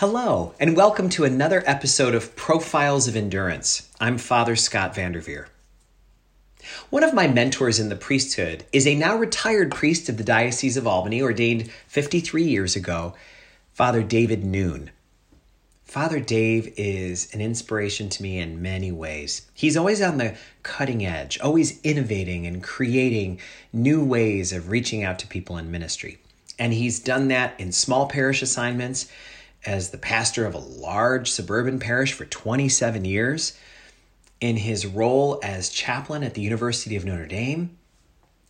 Hello, and welcome to another episode of Profiles of Endurance. I'm Father Scott Vanderveer. One of my mentors in the priesthood is a now retired priest of the Diocese of Albany, ordained 53 years ago, Father David Noon. Father Dave is an inspiration to me in many ways. He's always on the cutting edge, always innovating and creating new ways of reaching out to people in ministry. And he's done that in small parish assignments as the pastor of a large suburban parish for 27 years, in his role as chaplain at the University of Notre Dame,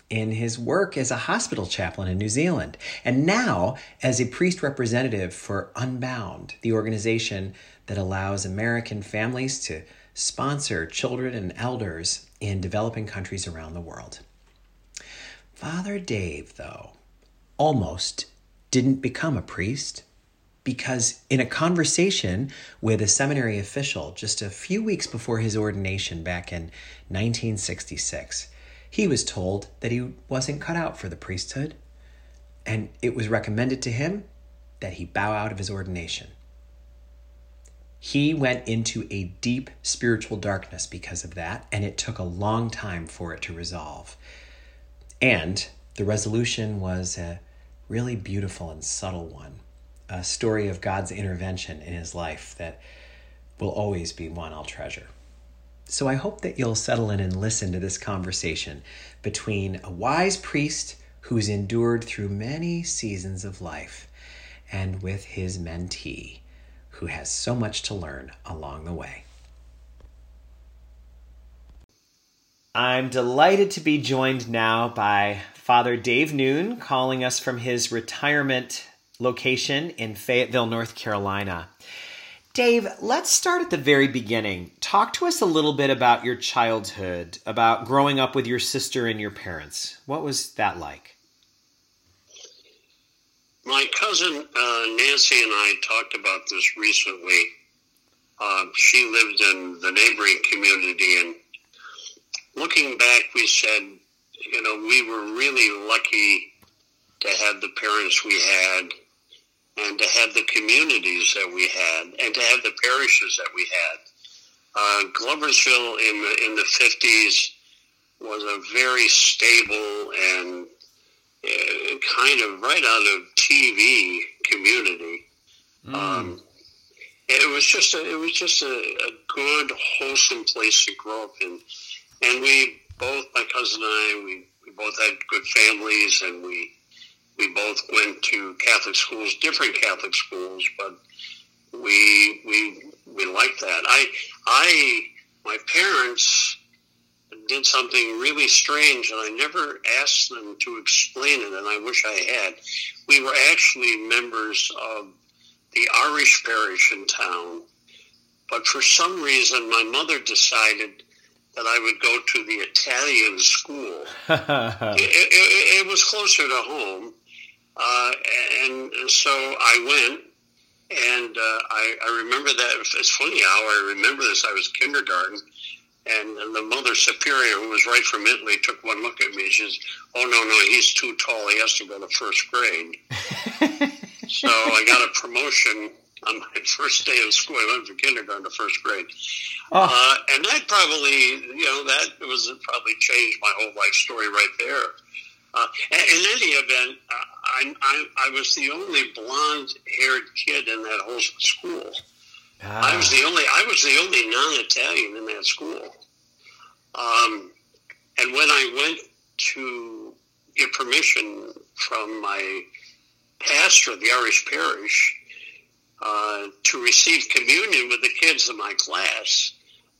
in his work as a hospital chaplain in New Zealand, and now as a priest representative for Unbound, the organization that allows American families to sponsor children and elders in developing countries around the world. Father Dave, though, almost didn't become a priest because in a conversation with a seminary official just a few weeks before his ordination back in 1966, he was told that he wasn't cut out for the priesthood, and it was recommended to him that he bow out of his ordination. He went into a deep spiritual darkness because of that, and it took a long time for it to resolve. And the resolution was a really beautiful and subtle one a story of God's intervention in his life that will always be one I'll treasure. So I hope that you'll settle in and listen to this conversation between a wise priest who's endured through many seasons of life and with his mentee who has so much to learn along the way. I'm delighted to be joined now by Father Dave Noon calling us from his retirement location in Fayetteville, North Carolina. Dave, let's start at the very beginning. Talk to us a little bit about your childhood, about growing up with your sister and your parents. What was that like? My cousin uh, Nancy and I talked about this recently. Uh, she lived in the neighboring community, and looking back, we said, you know, we were really lucky to have the parents we had and to have the communities that we had and to have the parishes that we had. Uh, Gloversville in the in the fifties was a very stable and uh, kind of right out of TV community. Mm. Um, it was just a, it was just a, a, good wholesome place to grow up in, and we both my cousin and I we, we both had good families and we we both went to Catholic schools, different Catholic schools, but we we we liked that. I I my parents did something really strange, and I never asked them to explain it, and I wish I had. We were actually members of the Irish parish in town, but for some reason, my mother decided that I would go to the Italian school. it, it, it, was closer to home, uh, and, and, so I went, and uh, I, I, remember that. It's funny how I remember this. I was kindergarten, and, and the mother superior, who was right from Italy, took one look at me. She says, "Oh no, no, he's too tall. He has to go to first grade." so I got a promotion on my first day of school. I went from kindergarten to first grade. Oh. Uh, and that probably, you know, that was probably changed my whole life story right there. Uh, in any event, uh, I, I, I, was the only blonde-haired kid in that whole school. Ah. I was the only I was the only non-Italian in that school. Um, and when I went to get permission from my pastor of the Irish parish uh, to receive communion with the kids in my class,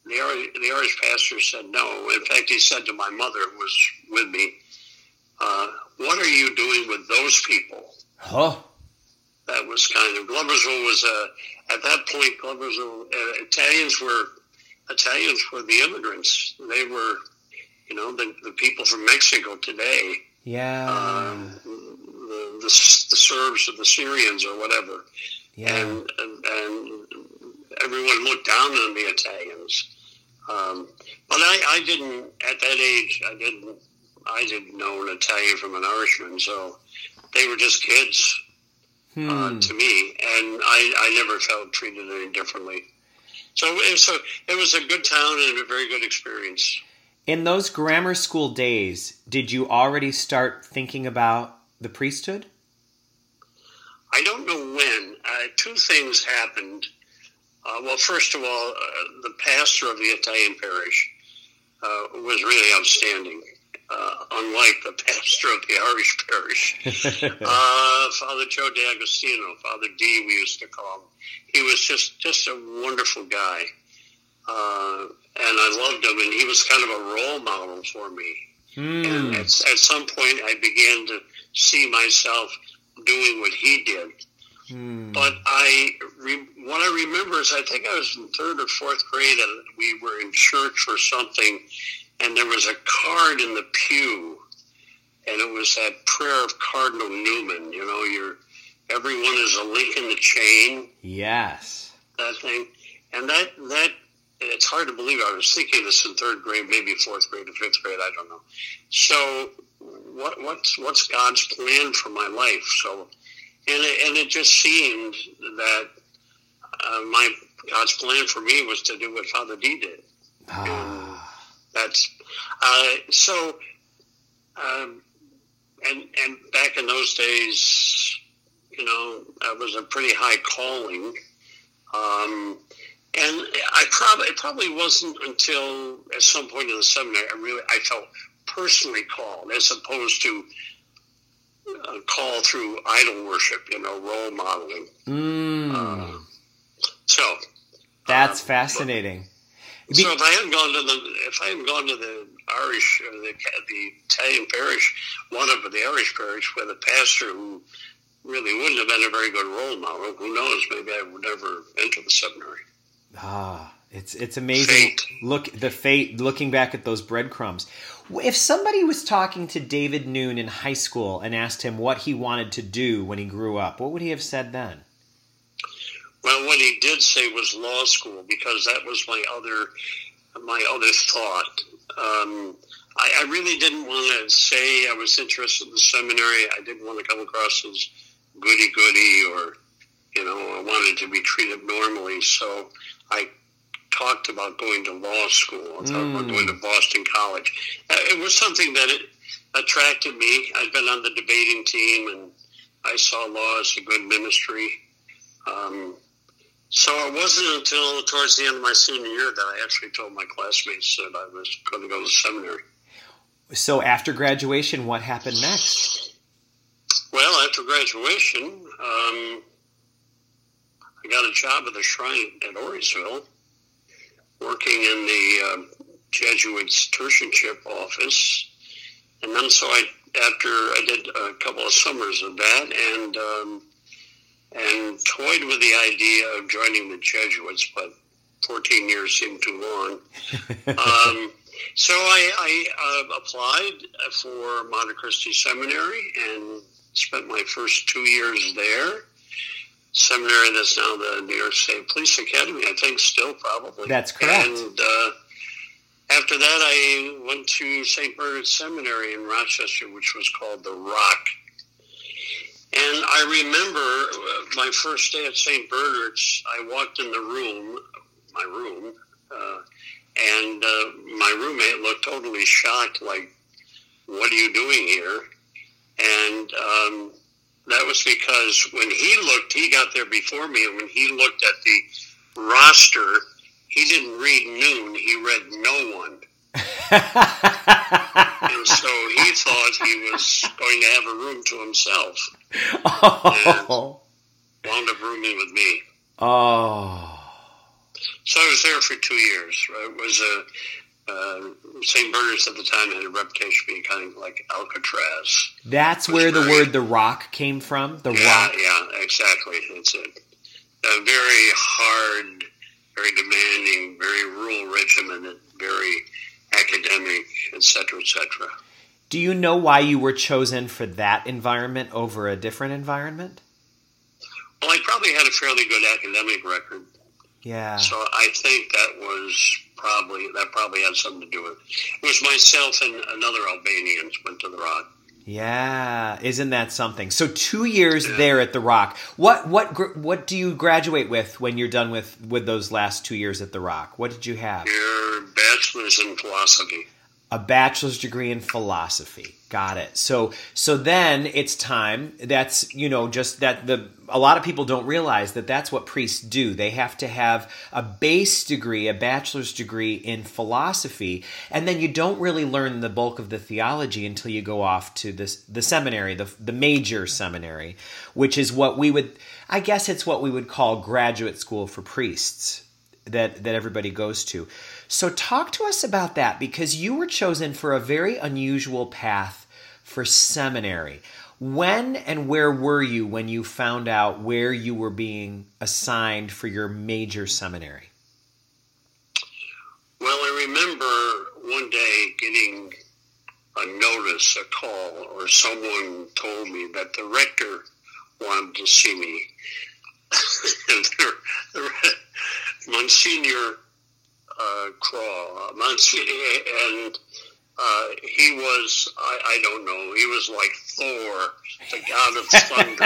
the Irish, the Irish pastor said no. In fact, he said to my mother, who was with me, uh, what are you doing with those people? Huh? That was kind of Gloversville was uh, at that point. Gloversville uh, Italians were Italians were the immigrants. They were, you know, the, the people from Mexico today. Yeah. Uh, the, the, the Serbs or the Syrians or whatever. Yeah. And, and, and everyone looked down on the Italians. Um, but I, I didn't at that age. I didn't I didn't know an Italian from an Irishman, so they were just kids uh, hmm. uh, to me. And I I, never felt treated any differently. So it was, a, it was a good town and a very good experience. In those grammar school days, did you already start thinking about the priesthood? I don't know when. Uh, two things happened. Uh, well, first of all, uh, the pastor of the Italian parish uh, was really outstanding. Uh, unlike the pastor of the Irish parish, uh, Father Joe D'Agostino, Father D, we used to call him. He was just just a wonderful guy, and I loved him. And he was kind of a role model for me. Mm. And at, at some point, I began to see myself doing what he did. Hmm. But I, re, what I remember is I think I was in third or fourth grade, and we were in church for something, and there was a card in the pew, and it was that prayer of Cardinal Newman. You know, you're everyone is a link in the chain. Yes, that thing, and that that it's hard to believe I was thinking this in third grade, maybe fourth grade or fifth grade. I don't know. So what, what's what's God's plan for my life? So, and it, and it just seemed that uh, my God's plan for me was to do what Father D did. Ah. That's uh, so. Um, and and back in those days, you know, it was a pretty high calling. Um, and I probably it probably wasn't until at some point in the seminary I really I felt personally called as opposed to uh, call through idol worship, you know, role modeling. Mm. Uh, so that's um, fascinating. But, so if I hadn't gone to the if I hadn't gone to the Irish or the the Italian parish, one of the Irish parish with a pastor who really wouldn't have been a very good role model, who knows? Maybe I would never enter the seminary. Ah, it's it's amazing. Fate. Look the fate. Looking back at those breadcrumbs. If somebody was talking to David Noon in high school and asked him what he wanted to do when he grew up, what would he have said then? Well, what he did say was law school because that was my other my other thought. Um, I, I, really didn't want to say I was interested in the seminary. I didn't want to come across as goody goody or you know I wanted to be treated normally. So I talked about going to law school. I talked mm. about going to Boston College. Uh, it was something that it attracted me. I'd been on the debating team, and I saw law as a good ministry. Um, so it wasn't until towards the end of my senior year that I actually told my classmates that I was going to go to seminary. So after graduation, what happened next? Well, after graduation, um, I got a job at the shrine at Auriesville working in the uh, Jesuits tertianship office. And then so I, after I did a couple of summers of that and, um, and toyed with the idea of joining the Jesuits, but 14 years seemed too long. um, so I, I uh, applied for Mater Christi Seminary and spent my first two years there seminary that's now the New York State Police Academy. I think still probably. That's correct. And uh, after that, I went to St. Bernard Seminary in Rochester, which was called the Rock. And I remember uh, my first day at St. Bernard's. I walked in the room, my room, uh, and uh, my roommate looked totally shocked, like, "What are you doing here?" And um, that was because when he looked, he got there before me, and when he looked at the roster, he didn't read noon, he read no one. and so he thought he was going to have a room to himself. Oh. And wound up rooming with me. Oh. So I was there for two years. Right? It was a uh, St. Bernard's at the time had a reputation being kind of like Alcatraz. That's where the word "the Rock" came from. The yeah, Rock. Yeah, exactly. It's a, a very hard, very demanding, very rule regimented, very academic, etc., etc. Do you know why you were chosen for that environment over a different environment? Well, I probably had a fairly good academic record. Yeah. So I think that was probably that probably had something to do with it. It was myself and another Albanian went to the Rock. Yeah, isn't that something? So two years yeah. there at the Rock. What what what do you graduate with when you're done with with those last two years at the Rock? What did you have? Your bachelor's in philosophy a bachelor's degree in philosophy. Got it. So so then it's time. That's you know just that the a lot of people don't realize that that's what priests do. They have to have a base degree, a bachelor's degree in philosophy, and then you don't really learn the bulk of the theology until you go off to this the seminary, the the major seminary, which is what we would I guess it's what we would call graduate school for priests that that everybody goes to. So, talk to us about that because you were chosen for a very unusual path for seminary. When and where were you when you found out where you were being assigned for your major seminary? Well, I remember one day getting a notice, a call, or someone told me that the rector wanted to see me. Monsignor uh, Craw, Monsignor, and uh, he was, I, I, don't know, he was like Thor, the god of thunder.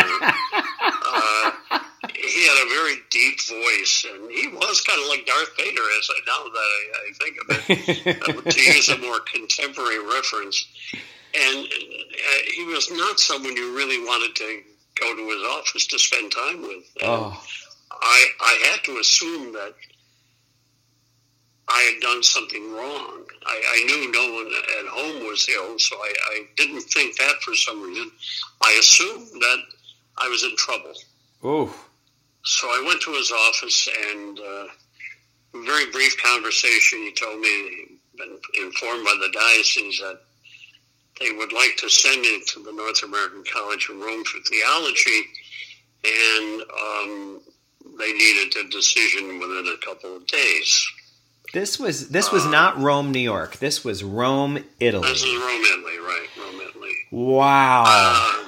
uh, he had a very deep voice, and he was kind of like Darth Vader, as I now that I, I think of it, to use a more contemporary reference. And uh, he was not someone you really wanted to go to his office to spend time with. And oh. I, I had to assume that I had done something wrong. I, I, knew no one at home was ill, so I, I, didn't think that for some reason. I assumed that I was in trouble. Oh. So I went to his office and uh, a very brief conversation. He told me, been informed by the diocese that they would like to send me to the North American College in Rome for theology, and um, they needed a decision within a couple of days. This was this was uh, not Rome, New York. This was Rome, Italy. This is Rome, Italy, right? Rome, Italy. Wow. Uh,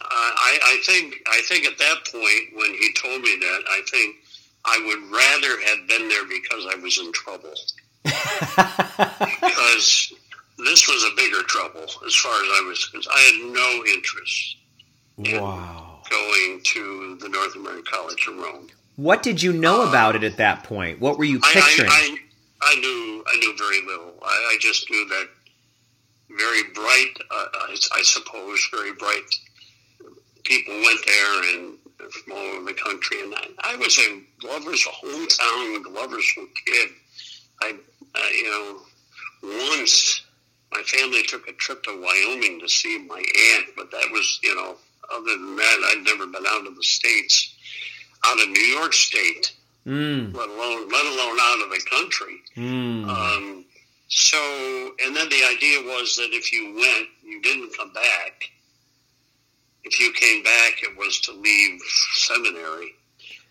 I, I think I think at that point when he told me that, I think I would rather have been there because I was in trouble. because this was a bigger trouble as far as I was concerned. I had no interest. wow. Going to the North American College in Rome. What did you know uh, about it at that point? What were you picturing? I, I, I knew I knew very little. I, I just knew that very bright, uh, I, I, suppose, very bright people went there and from all over the country. And I, I was a Glover's hometown Glover's kid. I, you know, once my family took a trip to Wyoming to see my aunt, but that was, you know, other than that, I'd never been out of the states out of New York State, mm. let alone let alone out of the country. Mm. Um, so, and then the idea was that if you went, you didn't come back. If you came back, it was to leave seminary.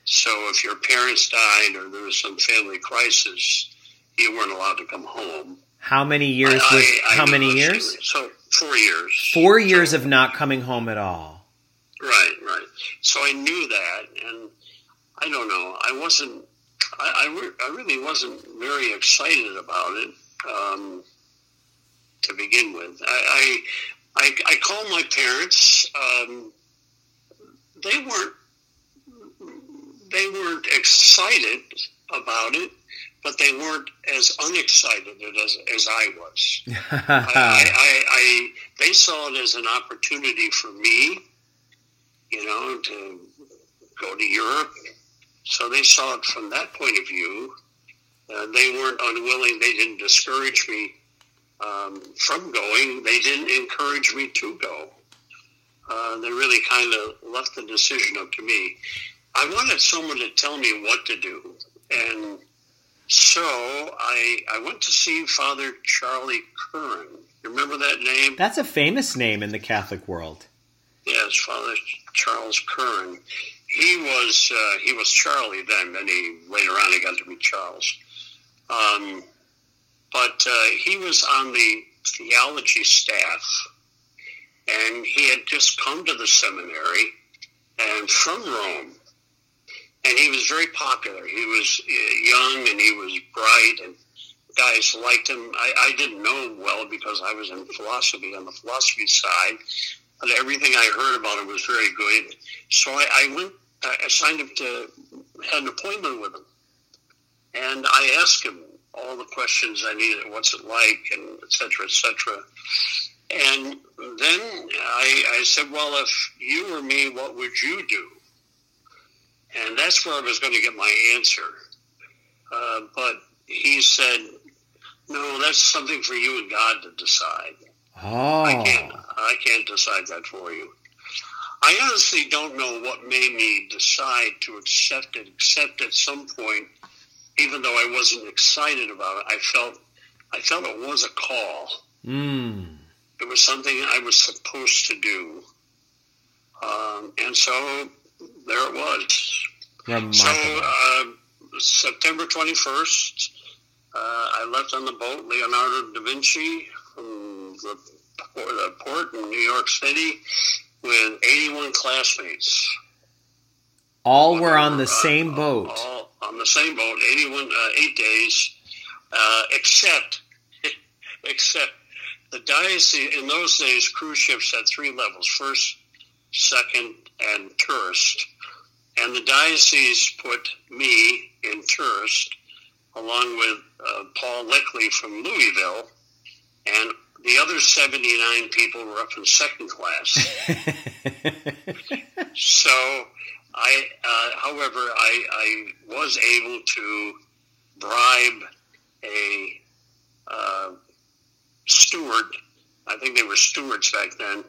So, if your parents died or there was some family crisis, you weren't allowed to come home. How many years was? I, I how many years? So four years. Four years so, of not coming home at all. Right, right. So I knew that, and I don't know. I wasn't. I, I, re- I really wasn't very excited about it um, to begin with. I, I, I, I called my parents. Um, they weren't. They weren't excited about it, but they weren't as unexcited as, as I was. I, I, I, they saw it as an opportunity for me, you know, to go to Europe so they saw it from that point of view. Uh, they weren't unwilling. They didn't discourage me um, from going. They didn't encourage me to go. Uh, they really kind of left the decision up to me. I wanted someone to tell me what to do. And so I, I went to see Father Charlie Curran. You remember that name? That's a famous name in the Catholic world. Yes, Father Charles Curran he was uh, he was Charlie then. Then he later on he got to be Charles. Um, but uh, he was on the theology staff, and he had just come to the seminary and from Rome, and he was very popular. He was uh, young and he was bright, and guys liked him. I, I didn't know him well because I was in philosophy on the philosophy side, everything I heard about him was very good. So I, I went, I signed up to had an appointment with him, and I asked him all the questions I needed. What's it like, and et cetera, et cetera. And then I, I said, well, if you were me, what would you do? And that's where I was going to get my answer. Uh, but he said, no, that's something for you and God to decide. Oh. I can't, I can't decide that for you. I honestly don't know what made me decide to accept it, except at some point, even though I wasn't excited about it, I felt, I felt it was a call. Mm. It was something I was supposed to do. Um, and so there it was. Remarkable. So uh, September 21st, uh, I left on the boat Leonardo da Vinci the, the port in New York City with 81 classmates. all were on the Uh, same boat. All on the same boat, 81, uh, eight days, uh, except, except the diocese, in those days, cruise ships had three levels, first, second, and tourist. And the diocese put me in tourist along with uh, Paul Leckley from Louisville, and the other 79 people were up in second class. So, I, uh, however, I, I was able to bribe a uh, steward. I think they were stewards back then.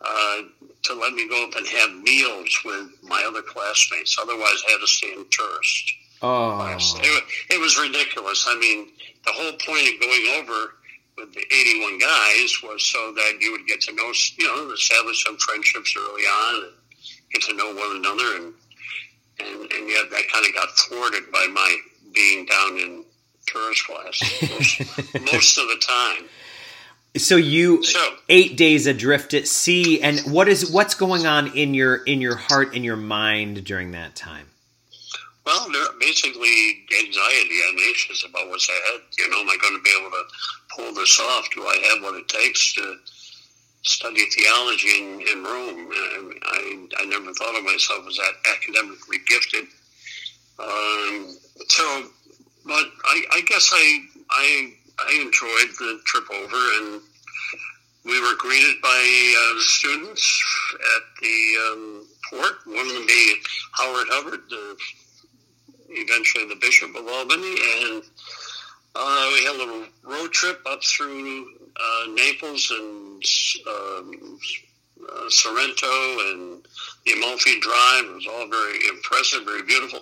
Uh, to let me go up and have meals with my other classmates. Otherwise, I had to stay in tourist oh. It, it was ridiculous. I mean, the whole point of going over with the 81 guys was so that you would get to know, you know, establish some friendships early on and get to know one another. And, and, and yet that kind of got thwarted by my being down in tourist class most, most of the time. So you So, eight days adrift at sea, and what is what's going on in your in your heart and your mind during that time? well, there- basically anxiety, I'm anxious about what's ahead. You know, am I going to be able to pull this off? Do I have what it takes to study theology in, in Rome? I, I, I never thought of myself as that academically gifted. Um, so, but I, I guess I, I, I enjoyed the trip over and we were greeted by uh, students at the um, port, one of them being Howard Hubbard, the, eventually the Bishop of Albany, and uh, we had a little road trip up through uh, Naples and um, uh, Sorrento and the Amalfi Drive. It was all very impressive, very beautiful.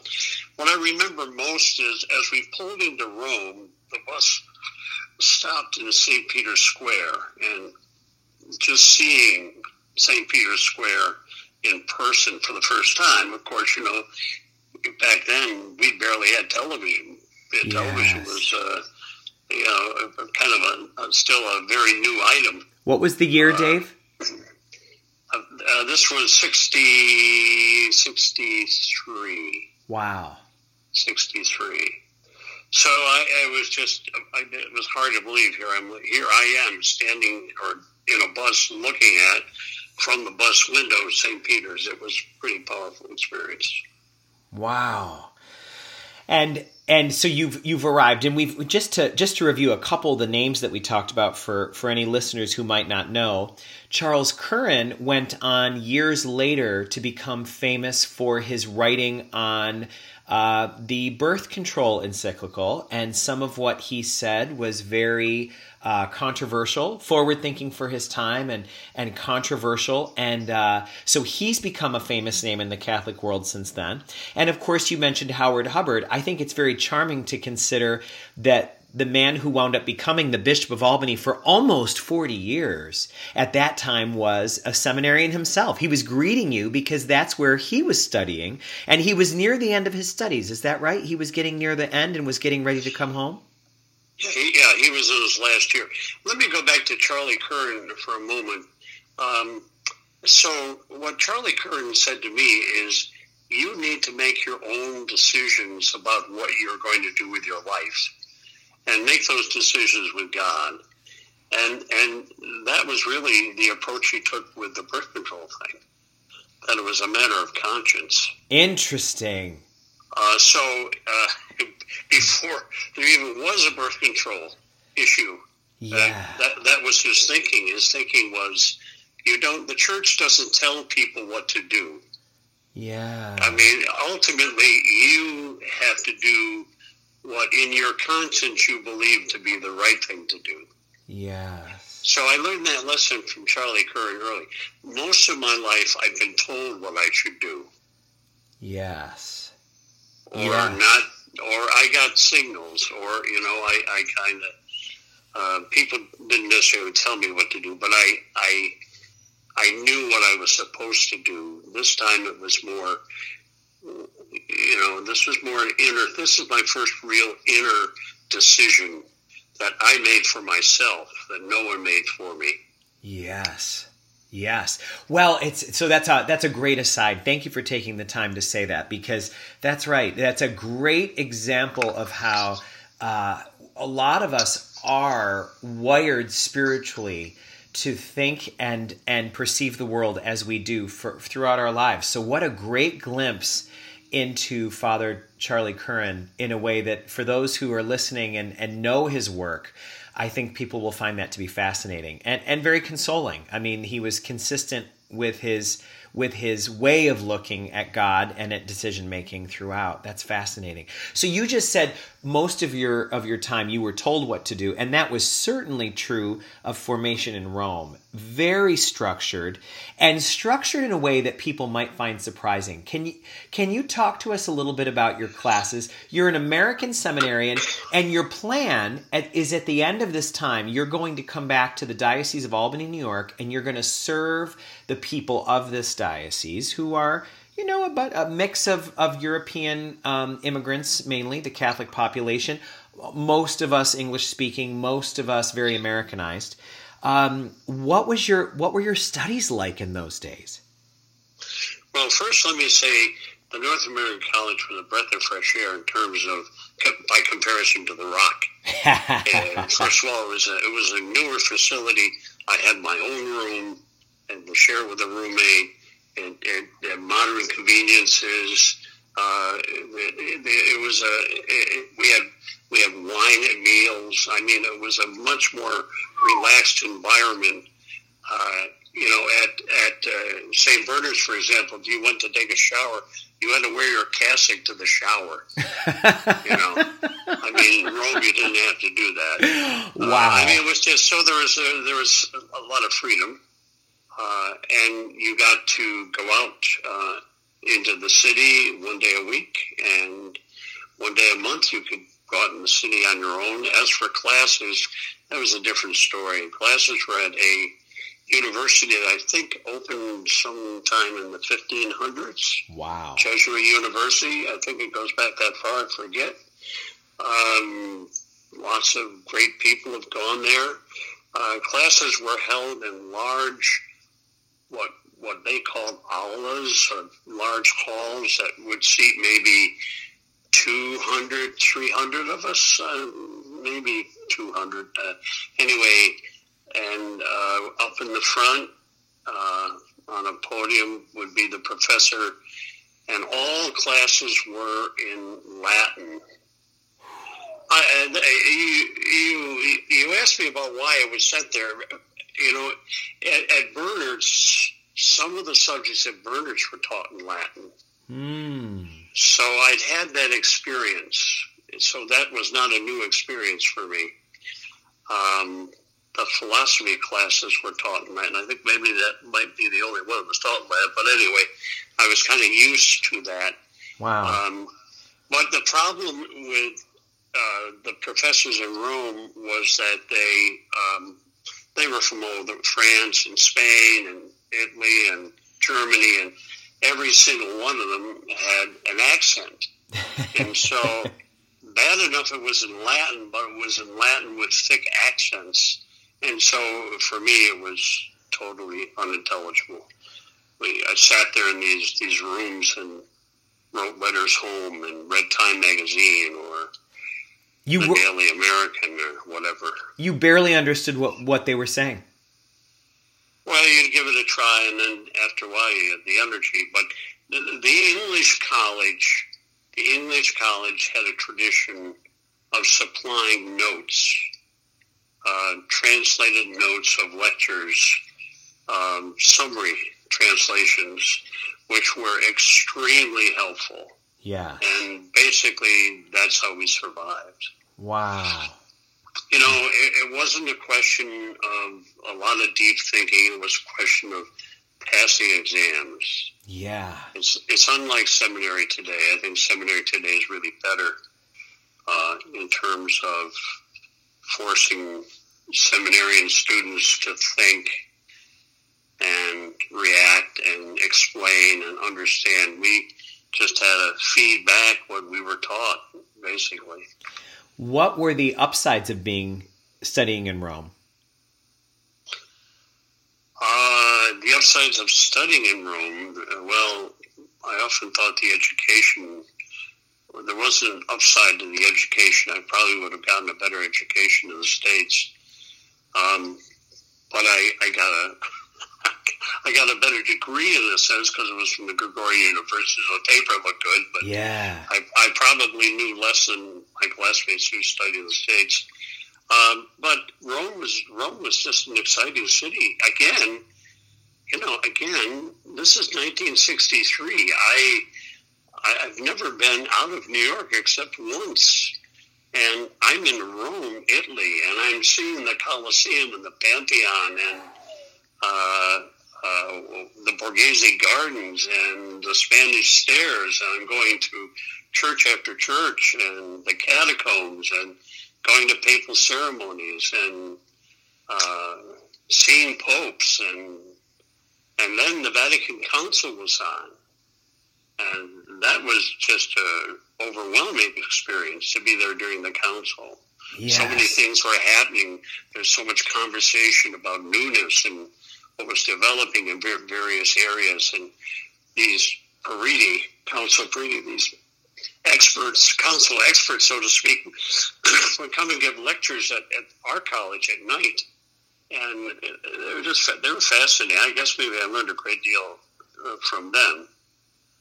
What I remember most is as we pulled into Rome, the bus stopped in St. Peter's Square, and just seeing St. Peter's Square in person for the first time. Of course, you know, back then we barely had television. The Television was, uh, you know, kind of a, a still a very new item. What was the year, Dave? Uh, uh, this was 60, 63. Wow. 63. So I, I was just, I, it was hard to believe here I'm, here I am standing or in a bus looking at from the bus window St. Peter's. It was a pretty powerful experience. Wow. And and so you've you've arrived and we've just to just to review a couple of the names that we talked about for for any listeners who might not know. Charles Curran went on years later to become famous for his writing on uh, the birth control encyclical, and some of what he said was very uh, controversial, forward thinking for his time, and and controversial. And uh, so he's become a famous name in the Catholic world since then. And of course, you mentioned Howard Hubbard. I think it's very charming to consider that the man who wound up becoming the Bishop of Albany for almost 40 years at that time was a seminarian himself. He was greeting you because that's where he was studying, and he was near the end of his studies. Is that right? He was getting near the end and was getting ready to come home? Yeah, he, yeah, he was in his last year. Let me go back to Charlie Curran for a moment. Um, so, what Charlie Curran said to me is, you need to make your own decisions about what you're going to do with your life. And make those decisions with God. And and that was really the approach he took with the birth control thing. That it was a matter of conscience. Interesting. Uh, so uh, before there even was a birth control issue, Yeah. that, that that was his thinking. His thinking was, you don't. The church doesn't tell people what to do. Yeah. I mean, ultimately, you have to do what in your conscience you believe to be the right thing to do. Yeah. So I learned that lesson from Charlie Curran early. Most of my life, I've been told what I should do, Yes. or Yeah. not, or I got signals, or you know, I, I kind of uh, people didn't necessarily tell me what to do, but I, I, I knew what I was supposed to do. This time, it was more, you know, this was more an inner. This is my first real inner decision that I made for myself that no one made for me. Yes. Yes. Well, it's so that's a that's a great aside. Thank you for taking the time to say that because that's right. That's a great example of how uh, a lot of us are wired spiritually to think and and perceive the world as we do for, throughout our lives. So what a great glimpse into Father Charlie Curran in a way that for those who are listening and, and know his work, I think people will find that to be fascinating and, and very consoling. I mean, he was consistent with his with his way of looking at God and at decision making throughout. That's fascinating. So you just said most of your of your time you were told what to do, and that was certainly true of formation in Rome. Very structured and structured in a way that people might find surprising. Can you can you talk to us a little bit about your classes? You're an American seminarian, and your plan at, is at the end of this time you're going to come back to the Diocese of Albany, New York, and you're going to serve the people of this diocese who are you know about a mix of, of european um, immigrants mainly the catholic population most of us english speaking most of us very americanized um, what was your what were your studies like in those days Well, first, let me say the North American College was a breath of fresh air in terms of by comparison to the Rock. And first of all, it was a, it was a newer facility. I had my own room and was share with a roommate, and, and, and modern conveniences. Uh, it, it, it was a it, we had we had wine at meals. I mean, it was a much more relaxed environment. Uh, you know, at at uh, St. Bernard's, for example, if you went to take a shower, you had to wear your cassock to the shower. you know, I mean, in Rome, you didn't have to do that. Uh, wow I mean, it was just so there was a, there was a lot of freedom, uh, and you got to go out uh, into the city one day a week, and one day a month you could go out in the city on your own. As for classes, that was a different story. Classes were at a university that I think opened sometime in the 1500s. wow Jesuit University. I think it goes back that far. I forget. Um, lots of great people have gone there. Uh, classes were held in large, what what they called aulas, or large halls that would seat maybe 200, 300 of us, uh, maybe 200. Uh, anyway, and uh, up in the front uh, on a podium would be the professor, and all classes were in Latin. I, you, you, you asked me about why I was sent there. You know, at, at Bernard's, some of the subjects at Bernard's were taught in Latin. Hmm. So I'd had that experience. So that was not a new experience for me. Um, the philosophy classes were taught in Latin. I think maybe that might be the only one that was taught in Latin. But anyway, I was kind of used to that. wow Um, but the problem with uh, the professors in Rome was that they um, they were from all the France and Spain and Italy and Germany, and every single one of them had an accent. And so, bad enough it was in Latin, but it was in Latin with thick accents. And so, for me, it was totally unintelligible. We, I sat there in these, these rooms and wrote letters home and read Time magazine or You the were, Daily American or whatever. you barely understood what what they were saying. Well, you'd give it a try, and then after a while, you had the energy. But the, the English college, the English college had a tradition of supplying notes, uh, translated notes of lectures, um, summary translations, which were extremely helpful. Yeah. And basically, that's how we survived. Wow. You know, it, it wasn't a question of a lot of deep thinking. It was a question of passing exams. Yeah. It's it's unlike seminary today. I think seminary today is really better uh, in terms of forcing seminarian students to think and react and explain and understand. We just had to feed back what we were taught, basically. What were the upsides of being studying in Rome? Uh, the upsides of studying in Rome, well, I often thought the education, there wasn't an upside to the education. I probably would have gotten a better education in the States. Um, but I, I got a, I got a better degree in a sense because it was from the Gregorian University, so the paper looked good. But Yeah. I, I probably knew less than my classmates who studied in the states. Um, but Rome was Rome was just an exciting city. Again, you know, again, this is 1963. I, I I've never been out of New York except once, and I'm in Rome, Italy, and I'm seeing the Colosseum and the Pantheon and uh, uh, the Borghese Gardens and the Spanish Stairs, and I'm going to church after church and the catacombs and going to papal ceremonies and uh, seeing popes and and then the Vatican Council was on, and that was just a overwhelming experience to be there during the council. So many things were happening. There's so much conversation about newness and what was developing in various areas. And these periti, Council periti, these experts, council experts, so to speak, would come and give lectures at, at our college at night. And they were just they were fascinating. I guess maybe I learned a great deal uh, from them.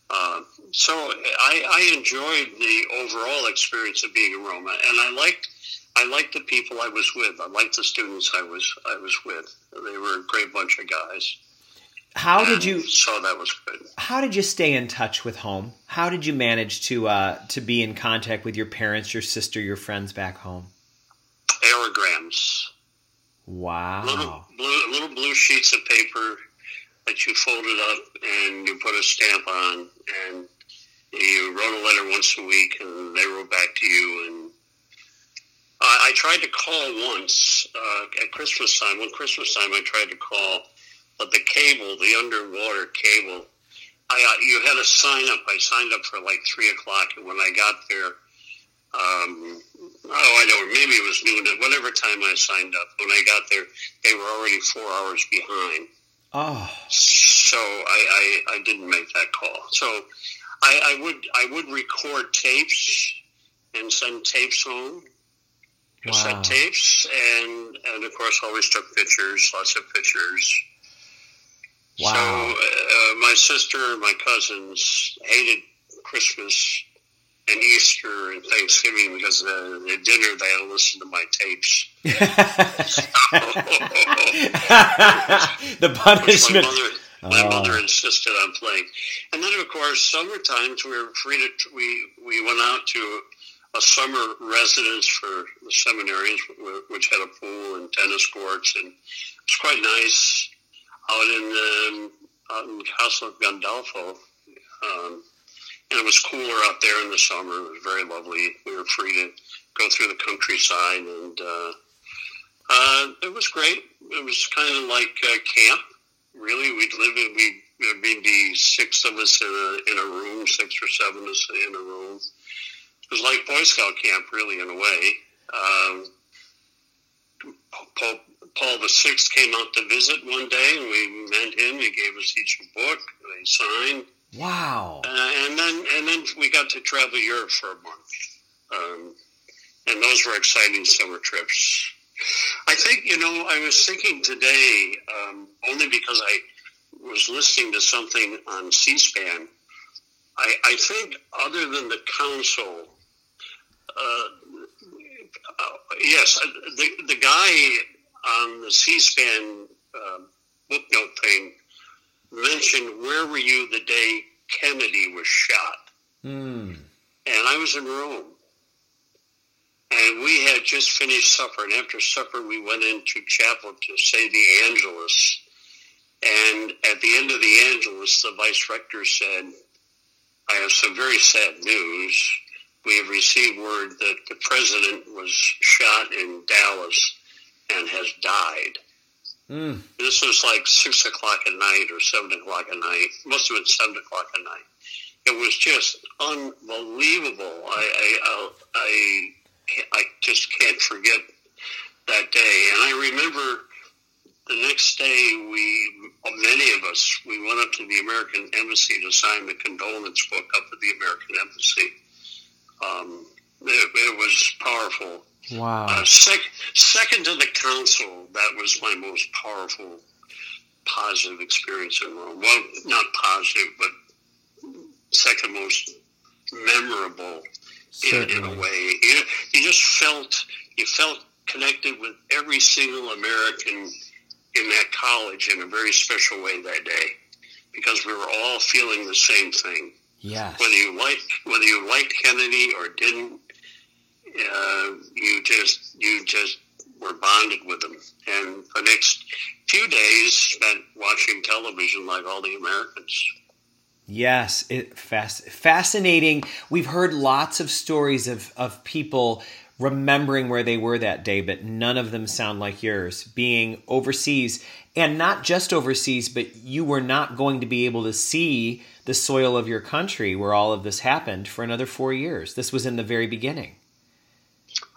Uh, so I, I enjoyed the overall experience of being in Roma, and I liked I liked the people I was with. I liked the students I was I was with. They were a great bunch of guys. How did you So that was good. how did you stay in touch with home? How did you manage to uh, to be in contact with your parents, your sister, your friends back home? Aerograms, little Wow. blue little blue sheets of paper that you folded up and you put a stamp on, and you wrote a letter once a week, and they wrote back to you. And I, I tried to call once uh, at Christmas time. One Christmas time, I tried to call, but the cable, the underwater cable, I uh, you had to sign up. I signed up for like three o'clock, and when I got there. Um, oh, I don't. Maybe it was noon. At whatever time I signed up, when I got there, they were already four hours behind. Oh, So I, I, I didn't make that call. So I, I would I would record tapes and send tapes home, cassette Wow. tapes, and and of course always took pictures, lots of pictures. Wow. So uh, my sister and my cousins hated Christmas and Easter and Thanksgiving because uh, at dinner they had to listen to my tapes. the which my punishment. mother, my Oh. mother insisted on playing. And then, of course, summer times we were free to we we went out to a summer residence for the seminaries, which had a pool and tennis courts, and it was quite nice out in um, out in Castel Gandolfo. Um, and it was cooler out there in the summer. It was very lovely. We were free to go through the countryside, and uh, uh, it was great. It was kind of like uh, camp really we'd live in we there'd be six of us in a in a room six or seven of us in a room was like boy scout camp really in a way um, paul, paul the sixth came out to visit one day and we met him he gave us each a book they signed Wow. uh, and then and then we got to travel Europe for a month. Um, and those were exciting summer trips. I think you know I was thinking today um, only because I was listening to something on C-SPAN. I, I think other than the council, yes, uh, the the guy on the C-SPAN uh, book note thing mentioned where were you the day Kennedy was shot, mm. and I was in Rome. And we had just finished supper, and after supper, we went into chapel to say the Angelus. And at the end of the Angelus, the vice rector said, I have some very sad news. We have received word that the president was shot in Dallas and has died. Mm. This was like six o'clock at night or seven o'clock at night. Must have been seven o'clock at night. It was just unbelievable. I, I, I, I just can't forget that day. And I remember the next day, we many of us we went up to the American Embassy to sign the condolence book up at the American Embassy. Um, it, it, was powerful. Wow. Uh, sec- second to the council, that was my most powerful, positive experience in Rome. Well, not positive, but second most memorable in, in, a way. You, you just felt you felt connected with every single American in that college in a very special way that day because we were all feeling the same thing. Yes. Whether you liked whether you liked Kennedy or didn't, uh, you just you just were bonded with him. And the next few days spent watching television like all the Americans. Yes, it fast, fascinating. We've heard lots of stories of, of people remembering where they were that day, but none of them sound like yours. Being overseas, and not just overseas, but you were not going to be able to see the soil of your country where all of this happened for another four years. This was in the very beginning.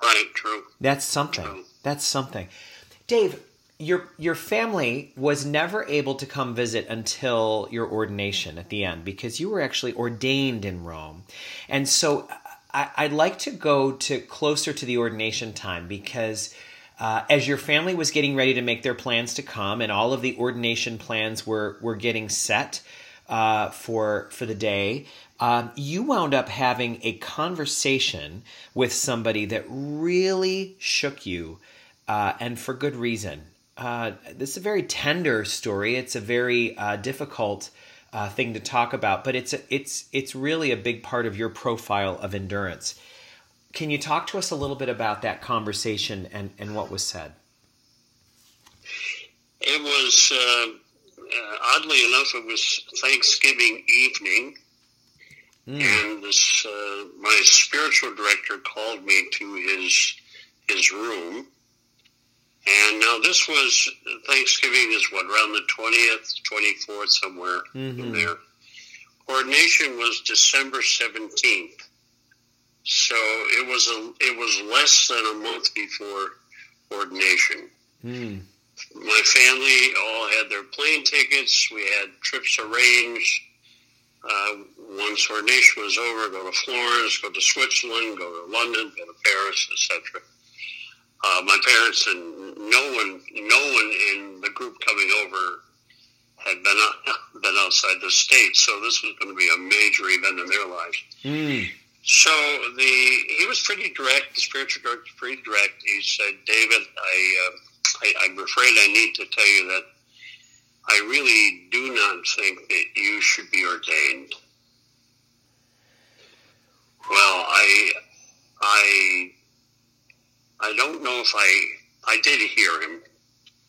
Right, true. That's something. True. That's something. Dave, your your family was never able to come visit until your ordination at the end because you were actually ordained in Rome. And so I, would like to go to closer to the ordination time because uh, as your family was getting ready to make their plans to come, and all of the ordination plans were were getting set uh, for for the day, um, you wound up having a conversation with somebody that really shook you, uh, and for good reason. Uh, this is a very tender story. It's a very uh, difficult uh, thing to talk about, but it's a, it's it's really a big part of your profile of endurance. Can you talk to us a little bit about that conversation and, and what was said? It was uh, uh, oddly enough, it was Thanksgiving evening, mm. and this uh, my spiritual director called me to his his room and now this was Thanksgiving is what around the twentieth, twenty fourth, somewhere mm-hmm. in there. Ordination was December seventeenth, so it was a it was less than a month before ordination. Mm. My family all had their plane tickets. We had trips arranged. Uh, once ordination was over, go to Florence, go to Switzerland, go to London, go to Paris, etc. Uh, my parents and no one, no one in the group coming over had been out, been outside the state, so this was going to be a major event in their lives. Mm. So the he was pretty direct. The spiritual director was pretty direct. He said, "David, I, uh, I I'm afraid I need to tell you that I really do not think that you should be ordained." Well, I I I don't know if I I did hear him.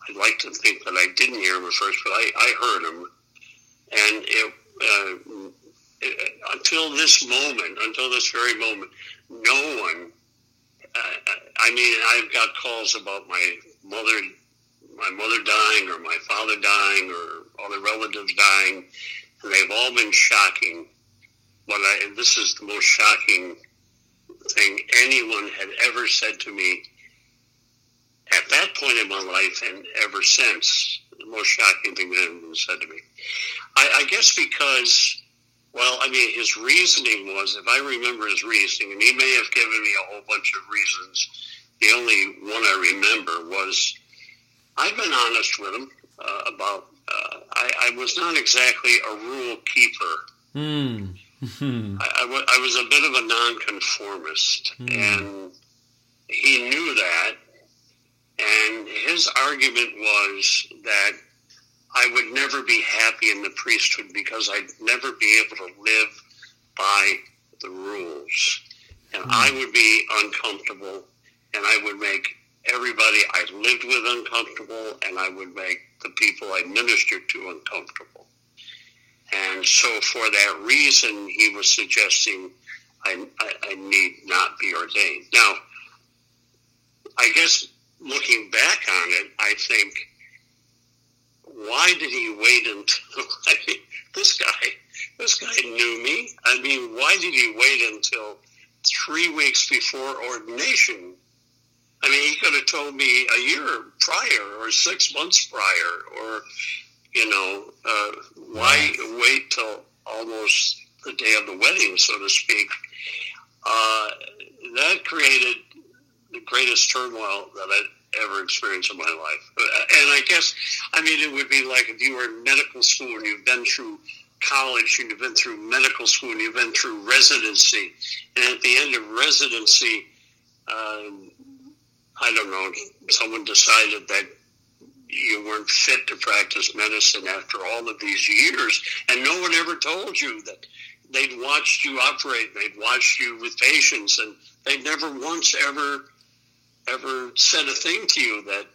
I'd like to think that I didn't hear him at first, but I, I heard him. And it, uh, it, until this moment, until this very moment, no one, uh, I mean, I've got calls about my mother, my mother dying or my father dying or other relatives dying, and they've all been shocking. But I, this is the most shocking thing anyone had ever said to me at that point in my life and ever since, the most shocking thing that anyone said to me. I, I guess because Well, I mean, his reasoning was, if I remember his reasoning, and he may have given me a whole bunch of reasons. The only one I remember was I've been honest with him uh, about. Uh, I, I, was not exactly a rule keeper. Mm. I, I, w- I was a bit of a nonconformist, mm. and he knew that. And his argument was that I would never be happy in the priesthood because I'd never be able to live by the rules. And mm. I would be uncomfortable and I would make everybody I lived with uncomfortable and I would make the people I ministered to uncomfortable. And so for that reason, he was suggesting I, I, I need not be ordained. Now, I guess looking back on it, I think why did he wait until I mean, this guy this guy knew me i mean why did he wait until three weeks before ordination i mean he could have told me a year prior or six months prior or you know uh, why wait till almost the day of the wedding so to speak uh, that created the greatest turmoil that I ever experienced in my life. And I guess, I mean, it would be like if you were in medical school and you've been through college and you've been through medical school and you've been through residency. And at the end of residency, um, I don't know, someone decided that you weren't fit to practice medicine after all of these years. And no one ever told you that they'd watched you operate, they'd watched you with patients, and they'd never once ever ever said a thing to you that,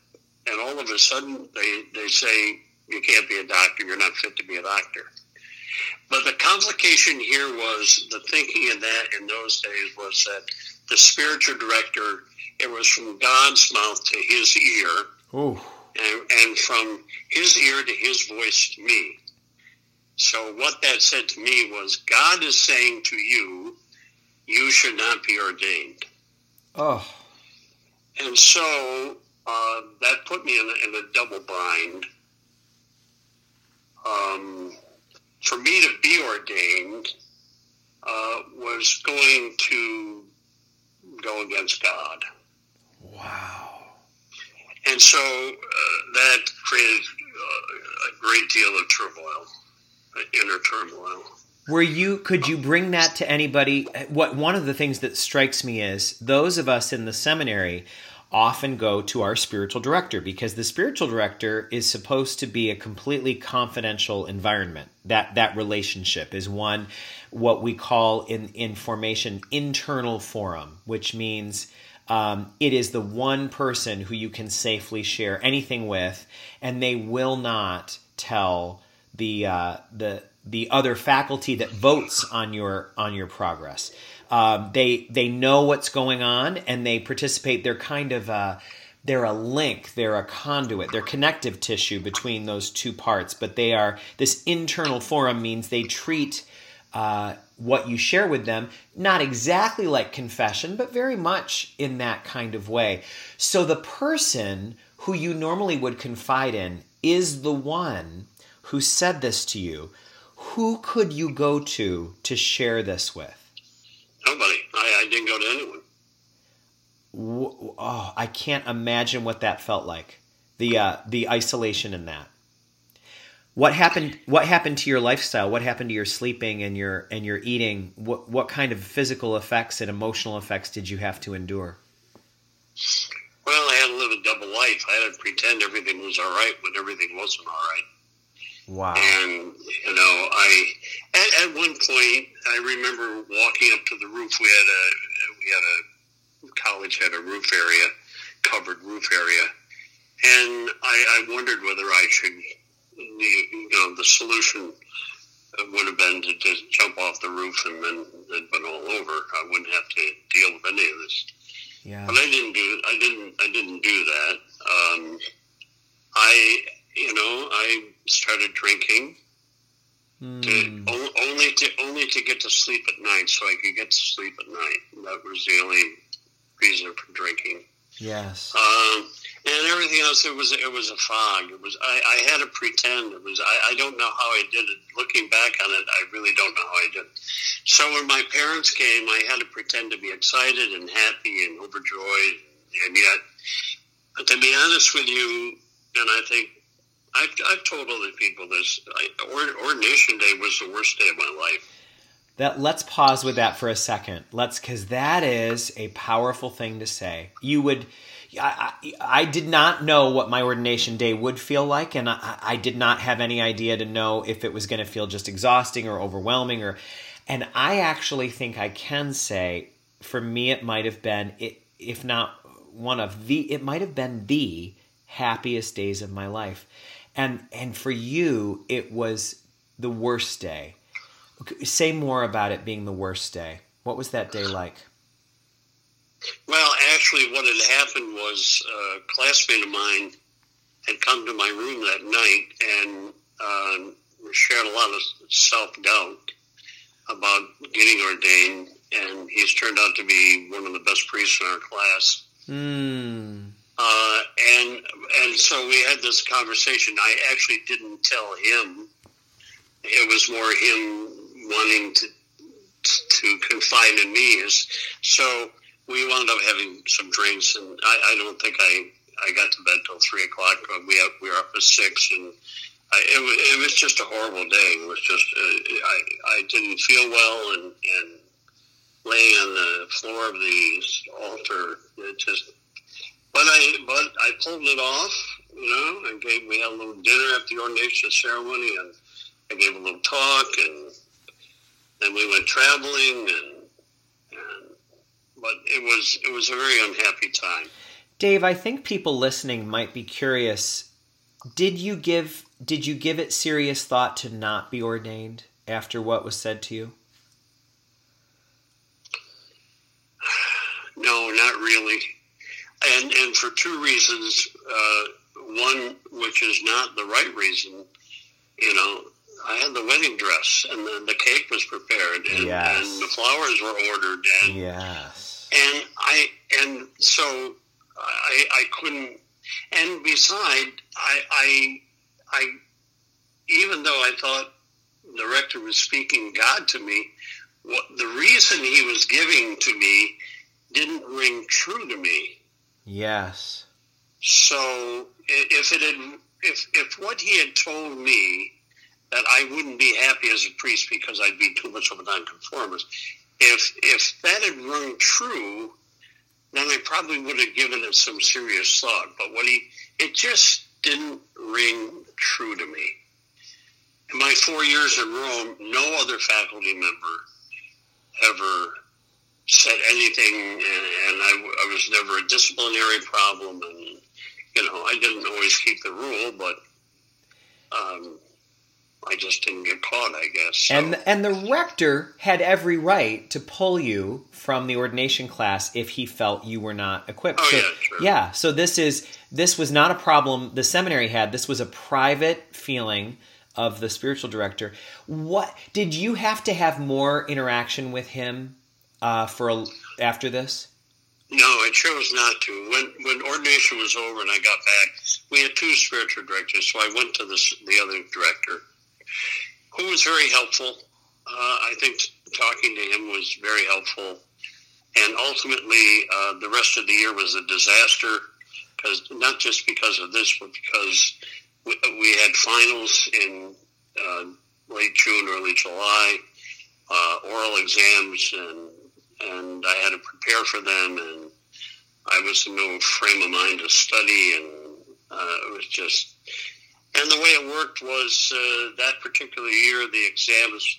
and all of a sudden they, they say, you can't be a doctor, you're not fit to be a doctor. But the complication here was the thinking in that in those days was that the spiritual director, it was from God's mouth to his ear, and, and from his ear to his voice to me. So what that said to me was, God is saying to you, you should not be ordained. Oh. And so uh, that put me in a, in a double bind. Um, for me to be ordained uh, was going to go against God. Wow. And so uh, that created uh, a great deal of turmoil, inner turmoil. Were you could you bring that to anybody? What one of the things that strikes me is those of us in the seminary often go to our spiritual director because the spiritual director is supposed to be a completely confidential environment. That that relationship is one what we call in in formation internal forum, which means um, it is the one person who you can safely share anything with, and they will not tell the uh, the the other faculty that votes on your on your progress. Um, they they know what's going on and they participate. They're kind of a, they're a link. They're a conduit. They're connective tissue between those two parts. But they are this internal forum means they treat uh, what you share with them not exactly like confession, but very much in that kind of way. So the person who you normally would confide in is the one who said this to you. Who could you go to to share this with? Nobody. I, I didn't go to anyone. Oh, I can't imagine what that felt like. The uh, the isolation in that. What happened? What happened to your lifestyle? What happened to your sleeping and your and your eating? What what kind of physical effects and emotional effects did you have to endure? Well, I had to live a double life. I had to pretend everything was all right when everything wasn't all right. Wow. And, you know, I, at, at one point, I remember walking up to the roof. We had a, we had a, college had a roof area, covered roof area. And I, I wondered whether I should, you know, the solution would have been to just jump off the roof and then it'd been all over. I wouldn't have to deal with any of this. Yeah. But I didn't do. I didn't. I didn't do that. Um, I you know, I started drinking mm. to, only to only to get to sleep at night, so I could get to sleep at night. That was the only reason for drinking. Yes. Um, and everything else, it was it was a fog. It was I, I had to pretend. It was I, I don't know how I did it. Looking back on it, I really don't know how I did. It. So when my parents came, I had to pretend to be excited and happy and overjoyed, and yet, but to be honest with you, and I think I've, I've told other people this. I, ordination day was the worst day of my life. That let's pause with that for a second. Let's because that is a powerful thing to say. You would. I, I, did not know what my ordination day would feel like, and I, I did not have any idea to know if it was going to feel just exhausting or overwhelming. Or, and I actually think I can say, for me, it might have been, it, if not one of the, it might have been the happiest days of my life. And and for you it was the worst day. Say more about it being the worst day. What was that day like well actually what had happened was a classmate of mine had come to my room that night and uh, shared a lot of self-doubt about getting ordained and he's turned out to be one of the best priests in our class mm. Uh, and and so we had this conversation. I actually didn't tell him. It was more him wanting to to confide in me. Is so we wound up having some drinks, and I, I don't think I I got to bed till three o'clock. We up, we were up at six, and I, it was it was just a horrible day. It was just uh, I I didn't feel well, and and laying on the floor of the altar, it just but I but I pulled it off, you know. I gave we had a little dinner at the ordination ceremony, and I gave a little talk, and then we went traveling, and but it was it was a very unhappy time. Dave, I think people listening might be curious. Did you give did you give it serious thought to not be ordained after what was said to you? No, not really and and for two reasons. Uh, one, which is not the right reason, you know. I had the wedding dress, and the, the cake was prepared, and, yes. and the flowers were ordered, and yes, and I and so I I couldn't. And beside, I I I even though I thought the rector was speaking God to me, what the reason he was giving to me didn't ring true to me. Yes. So if it had, if if what he had told me that I wouldn't be happy as a priest because I'd be too much of a nonconformist, if if that had rung true, then I probably would have given it some serious thought. But what he, it just didn't ring true to me. In my four years in Rome, no other faculty member ever said anything, and, and I, I, was never a disciplinary problem, and you know I didn't always keep the rule, but um, I just didn't get caught, I guess. So. And and the rector had every right to pull you from the ordination class if he felt you were not equipped. Oh so, yeah. Yeah, so this is this was not a problem the seminary had. This was a private feeling of the spiritual director. What did you have to have more interaction with him uh, for a, after this? No, I chose not to. When when ordination was over and I got back, we had two spiritual directors, so I went to this, the other director, who was very helpful. Uh, I think talking to him was very helpful, and ultimately, uh, the rest of the year was a disaster because not just because of this, but because we, we had finals in uh, late June, early July, uh, oral exams, and and I had to prepare for them, and I was in no frame of mind to study, and uh, it was just. And the way it worked was uh, that particular year, the exams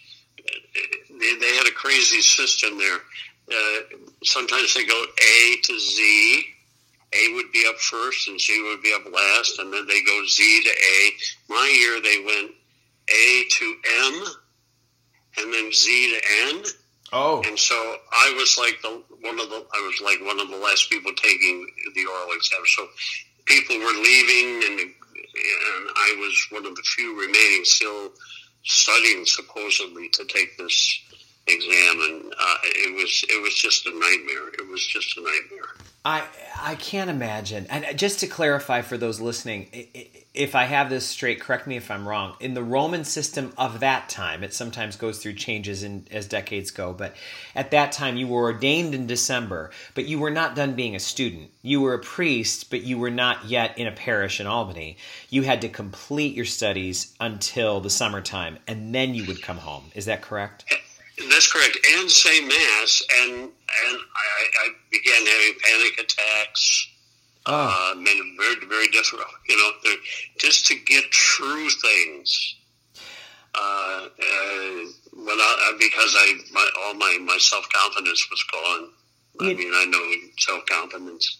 they, they had a crazy system there. Uh, sometimes they go A to Z. A would be up first, and Z would be up last, and then they go Z to A. My year, they went A to M, and then Z to N Oh. And so I was like the one of the I was like one of the last people taking the oral exam. So people were leaving, and and I was one of the few remaining still studying supposedly to take this exam, and uh, it was it was just a nightmare. It was just a nightmare. I I can't imagine. And just to clarify for those listening, if I have this straight, correct me if I'm wrong. In the Roman system of that time, it sometimes goes through changes in, as decades go, but at that time you were ordained in December, but you were not done being a student. You were a priest, but you were not yet in a parish in Albany. You had to complete your studies until the summertime, and then you would come home. Is that correct? That's correct, and say mass, and and I, I began having panic attacks. Oh. Uh, made it very very difficult, you know, just to get through things. Uh, uh, without because I my, all my my self confidence was gone. I mean, I know self confidence.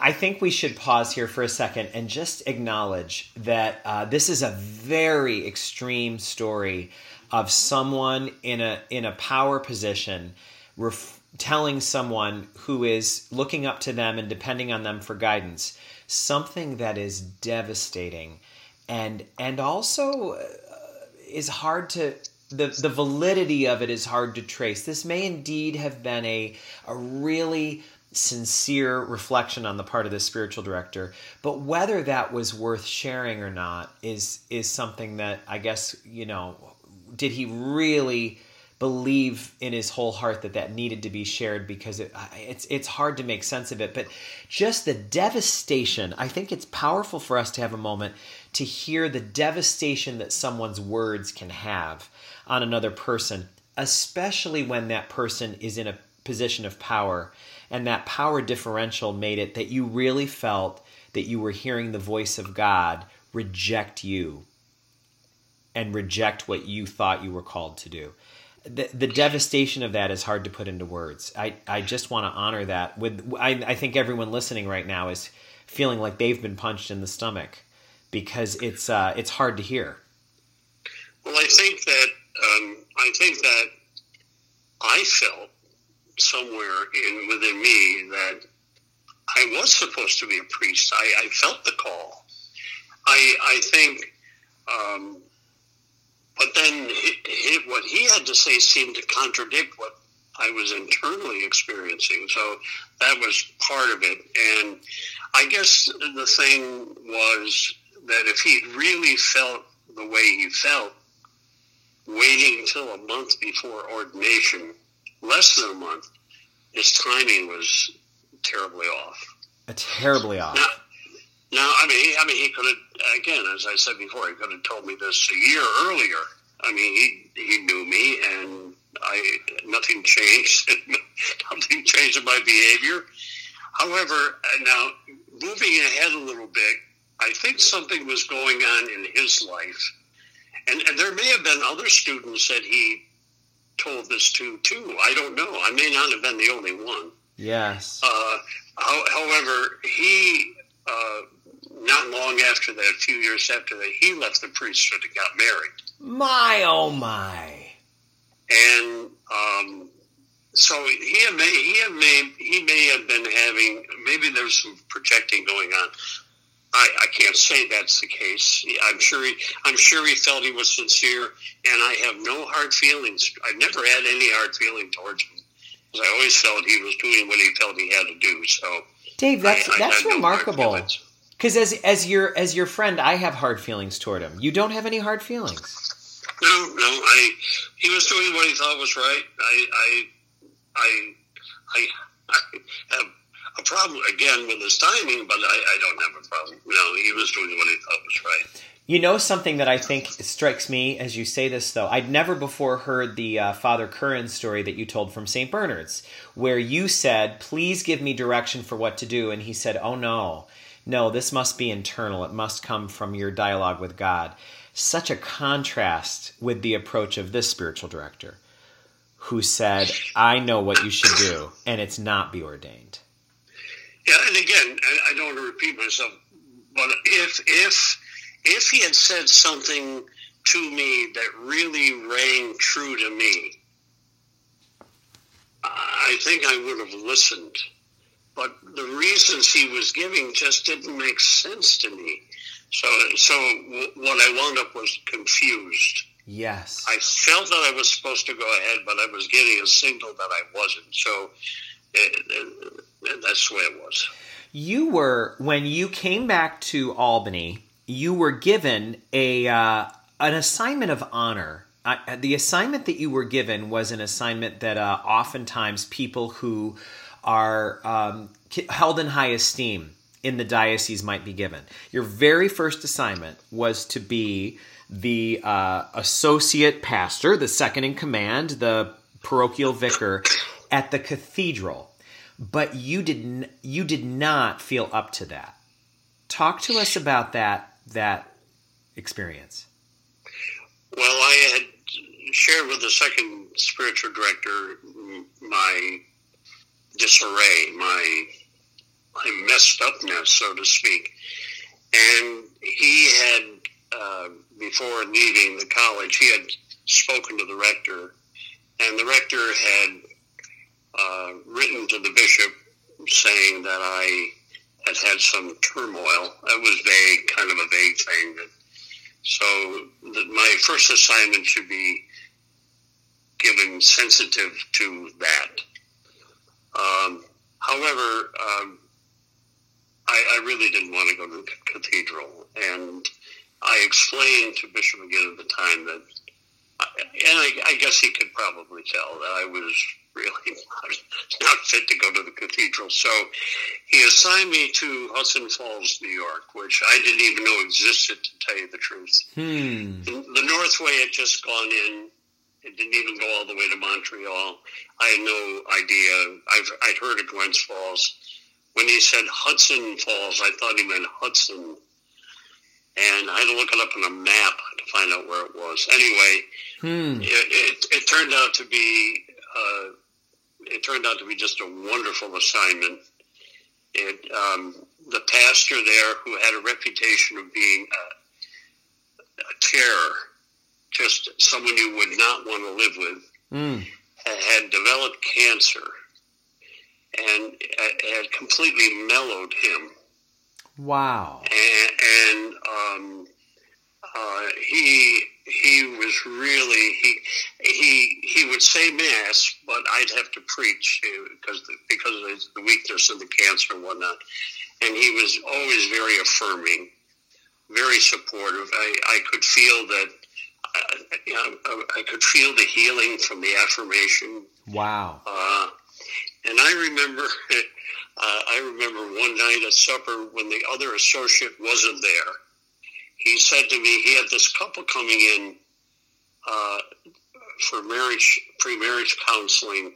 I think we should pause here for a second and just acknowledge that uh, this is a very extreme story of someone in a in a power position ref- telling someone who is looking up to them and depending on them for guidance something that is devastating and and also uh, is hard to the, the validity of it is hard to trace. This may indeed have been a, a really sincere reflection on the part of the spiritual director, but whether that was worth sharing or not is is something that I guess you know did he really believe in his whole heart that that needed to be shared because it, it's it's hard to make sense of it but just the devastation i think it's powerful for us to have a moment to hear the devastation that someone's words can have on another person especially when that person is in a position of power and that power differential made it that you really felt that you were hearing the voice of god reject you and reject what you thought you were called to do. The, the devastation of that is hard to put into words. I, I just want to honor that. With I, I think everyone listening right now is feeling like they've been punched in the stomach because it's uh, it's hard to hear. Well, I think that um, I think that I felt somewhere in within me that I was supposed to be a priest. I, I felt the call. I I think um, but then he, he, what he had to say seemed to contradict what I was internally experiencing. So that was part of it. And I guess the thing was that if he'd really felt the way he felt, waiting until a month before ordination, less than a month, his timing was terribly off. Uh, terribly off. Now, now, I mean, I mean, he could have again, as I said before, he could have told me this a year earlier. I mean, he he knew me, and I nothing changed. nothing changed in my behavior. However, uh, now moving ahead a little bit, I think something was going on in his life, and, and there may have been other students that he told this to too. I don't know. I may not have been the only one. Yes. Uh, however, he uh, not long after that, a few years after that, he left the priesthood and got married. My oh my! And um, so he may he may he may have been having maybe there's some projecting going on. I, I can't say that's the case. I'm sure he I'm sure he felt he was sincere, and I have no hard feelings. I've never had any hard feeling towards him because I always felt he was doing what he felt he had to do. So, Dave, that's I, that's I remarkable. No because as as your as your friend, I have hard feelings toward him. You don't have any hard feelings. No, no. I he was doing what he thought was right. I I I I, I have a problem again with his timing, but I, I don't have a problem. No, he was doing what he thought was right. You know something that I think strikes me as you say this, though. I'd never before heard the uh, Father Curran story that you told from St. Bernard's, where you said, "Please give me direction for what to do," and he said, "Oh no." No, this must be internal. It must come from your dialogue with God. Such a contrast with the approach of this spiritual director who said, I know what you should do, and it's not be ordained. Yeah, and again, I don't want to repeat myself, but if if if he had said something to me that really rang true to me, I think I would have listened but the reasons he was giving just didn't make sense to me. So, so what I wound up was confused. Yes. I felt that I was supposed to go ahead, but I was getting a signal that I wasn't. So it, it, that's the way it was. You were when you came back to Albany. You were given a uh, an assignment of honor. Uh, the assignment that you were given was an assignment that uh, oftentimes people who are um, held in high esteem in the diocese might be given. Your very first assignment was to be the uh, associate pastor, the second in command, the parochial vicar at the cathedral. But you didn't you did not feel up to that. Talk to us about that that experience. Well, I had shared with the second spiritual director my disarray, my my messed upness, so to speak. And he had, uh, before leaving the college, he had spoken to the rector, and the rector had uh, written to the bishop saying that I had had some turmoil. That was vague, kind of a vague thing. That, so that my first assignment should be given sensitive to that. Um, however, um, I, I, really didn't want to go to the cathedral, and I explained to Bishop again at the time that, and I, I guess he could probably tell that I was really not, not fit to go to the cathedral. So he assigned me to Hudson Falls, New York, which I didn't even know existed, to tell you the truth. Hmm. The, the Northway had just gone in it didn't even go all the way to Montreal. I had no idea. I've, I'd heard of Glens Falls. When he said Hudson Falls, I thought he meant Hudson. And I had to look it up on a map to find out where it was. Anyway, hmm. it, it, it, turned out to be uh, it turned out to be just a wonderful assignment. It, um, the pastor there, who had a reputation of being a, a terror, just someone you would not want to live with, mm. had developed cancer and had completely mellowed him. Wow. And, and um, uh, he he was really he he he would say mass, but I'd have to preach because uh, because of the weakness of the cancer and whatnot. And he was always very affirming, very supportive. I, I could feel that I, you know, I could feel the healing from the affirmation. Wow. Uh, and I remember, uh, I remember one night at supper when the other associate wasn't there. He said to me, he had this couple coming in uh, for marriage, pre-marriage counseling,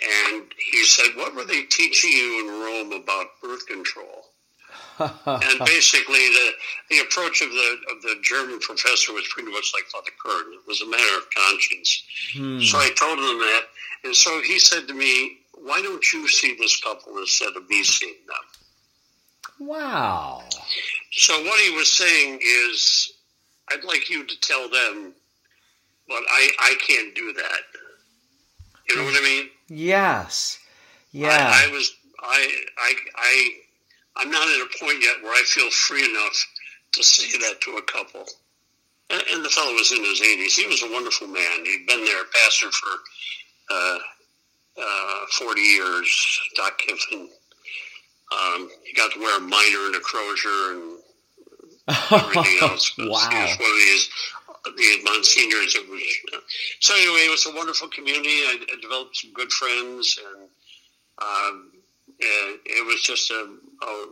and he said, "What were they teaching you in Rome about birth control?" And basically, the the approach of the of the German professor was pretty much like Father Kern. It was a matter of conscience. Hmm. So I told him that, and so he said to me, "Why don't you see this couple instead of me seeing them?" Wow. So what he was saying is, I'd like you to tell them, but I I can't do that. You know what I mean? Yes. Yeah. I, I was I I I I'm not at a point yet where I feel free enough to say that to a couple. And, and the fellow was in his 80s. He was a wonderful man. He'd been there, pastor for uh, uh, 40 years, Doc Kiffin. Um, he got to wear a miter and a crozier and everything else. wow. He was one of these the monsignors. It was, uh, so anyway, it was a wonderful community. I, I developed some good friends, and um, it was just a, a,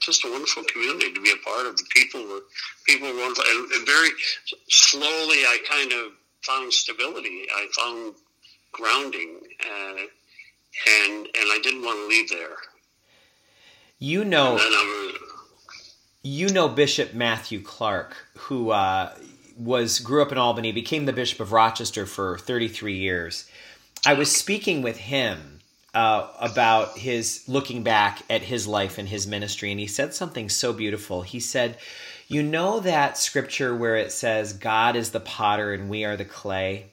just a wonderful community to be a part of. The people were people were wonderful, and, and very slowly I kind of found stability. I found grounding, uh, and and I didn't want to leave there. You know, you know Bishop Matthew Clark, who uh, was grew up in Albany, became the Bishop of Rochester for 33 years. I was speaking with him uh, about his looking back at his life and his ministry, and he said something so beautiful. He said, You know that scripture where it says, God is the potter and we are the clay?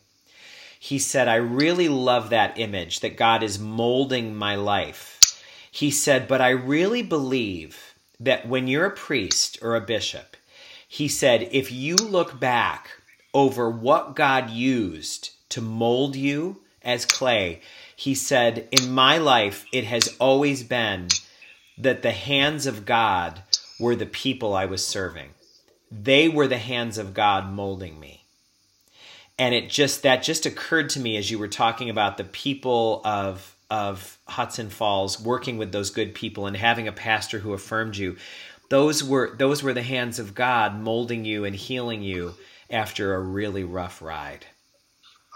He said, I really love that image that God is molding my life. He said, But I really believe that when you're a priest or a bishop, he said, if you look back over what God used to mold you as clay. He said, In my life, it has always been that the hands of God were the people I was serving. They were the hands of God molding me. And it just that just occurred to me as you were talking about the people of of Hudson Falls working with those good people and having a pastor who affirmed you. Those were those were the hands of God molding you and healing you after a really rough ride.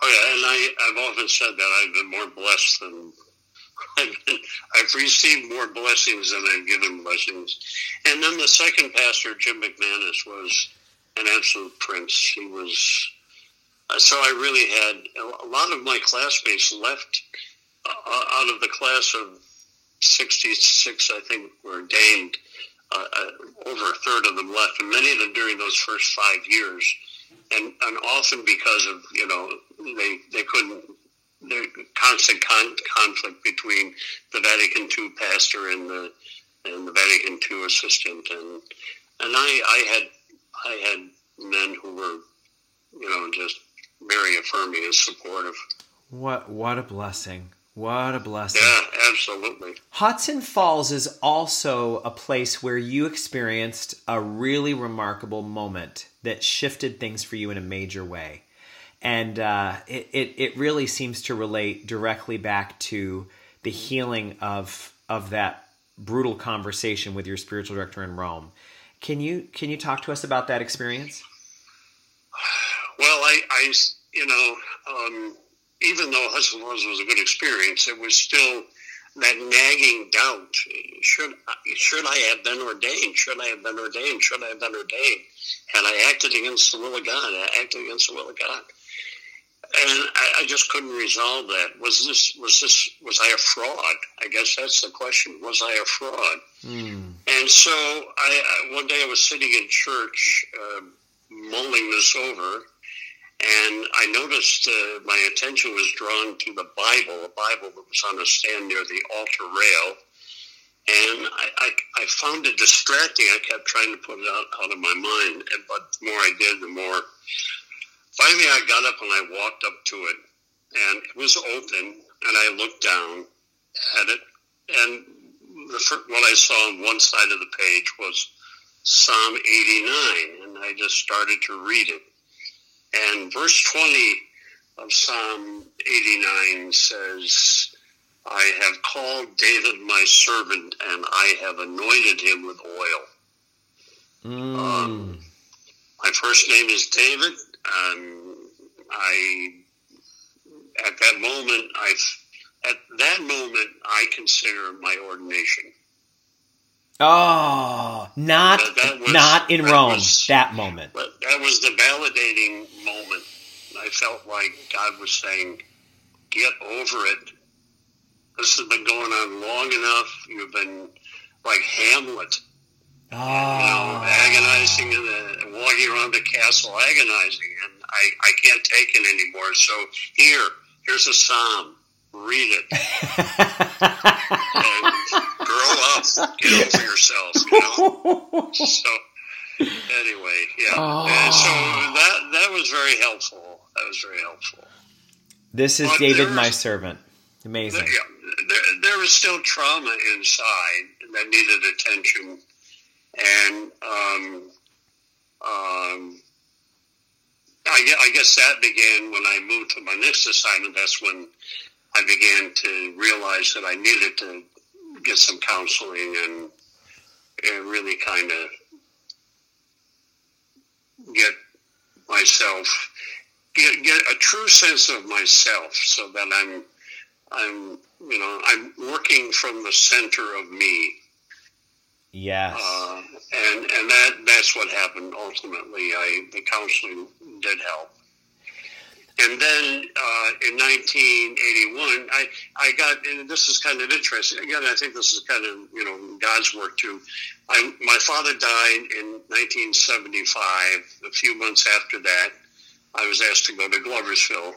Oh yeah, and I, I've often said that I've been more blessed than I've, been, I've received more blessings than I've given blessings. And then the second pastor, Jim McManus, was an absolute prince. He was uh, so I really had a lot of my classmates left uh, out of the class of 66, I think, were ordained. Uh, uh, over a third of them left, and many of them during those first five years and and often because of you know they they couldn't the constant con- conflict between the Vatican II pastor and the and the Vatican II assistant and and I I had I had men who were you know just very affirming and supportive. What what a blessing. What a blessing. Yeah, absolutely. Hudson Falls is also a place where you experienced a really remarkable moment that shifted things for you in a major way. And uh, it, it, it really seems to relate directly back to the healing of, of that brutal conversation with your spiritual director in Rome. Can you, can you talk to us about that experience? Well, I, I you know, um, even though Hudson Falls was a good experience, it was still that nagging doubt: should should I have been ordained? Should I have been ordained? Should I have been ordained? Had I acted against the will of God? I acted against the will of God, and I, I just couldn't resolve that. Was this was this was I a fraud? I guess that's the question. Was I a fraud? Mm. And so I, one day I was sitting in church, uh, mulling this over and I noticed uh, my attention was drawn to the Bible, a Bible that was on a stand near the altar rail. And I, I, I found it distracting. I kept trying to put it out, out of my mind. But the more I did, the more. Finally, I got up and I walked up to it. And it was open. And I looked down at it. And the, first, what I saw on one side of the page was Psalm 89. And I just started to read it. And verse 20 of Psalm 89 says, I have called David my servant, and I have anointed him with oil. Mm. Um, my first name is David. and I, at that moment, I, at that moment, I consider my ordination. Oh, not was, not in Rome. Was, that moment. That was the validating moment. I felt like God was saying, "Get over it. This has been going on long enough. You've been like Hamlet, oh. you know, ah. agonizing and walking around the castle, agonizing, and I, I can't take it anymore. So here, here's a psalm read it. grow up, get over yourself, you know. So anyway, yeah. Oh. So that that was very helpful. That was very helpful. This is but David, my servant. Amazing. There, there, there was still trauma inside that needed attention, and um, um, I, I guess that began when I moved to my next assignment. That's when I began to realize that I needed to get some counseling and, and really kind of get myself get get a true sense of myself so that I'm I'm you know I'm working from the center of me. Yes. Uh, and and that that's what happened ultimately. I the counseling did help. And then uh, in 1981, I, I got, and this is kind of interesting. Again, I think this is kind of, you know, God's work too. I, my father died in 1975. A few months after that, I was asked to go to Gloversville,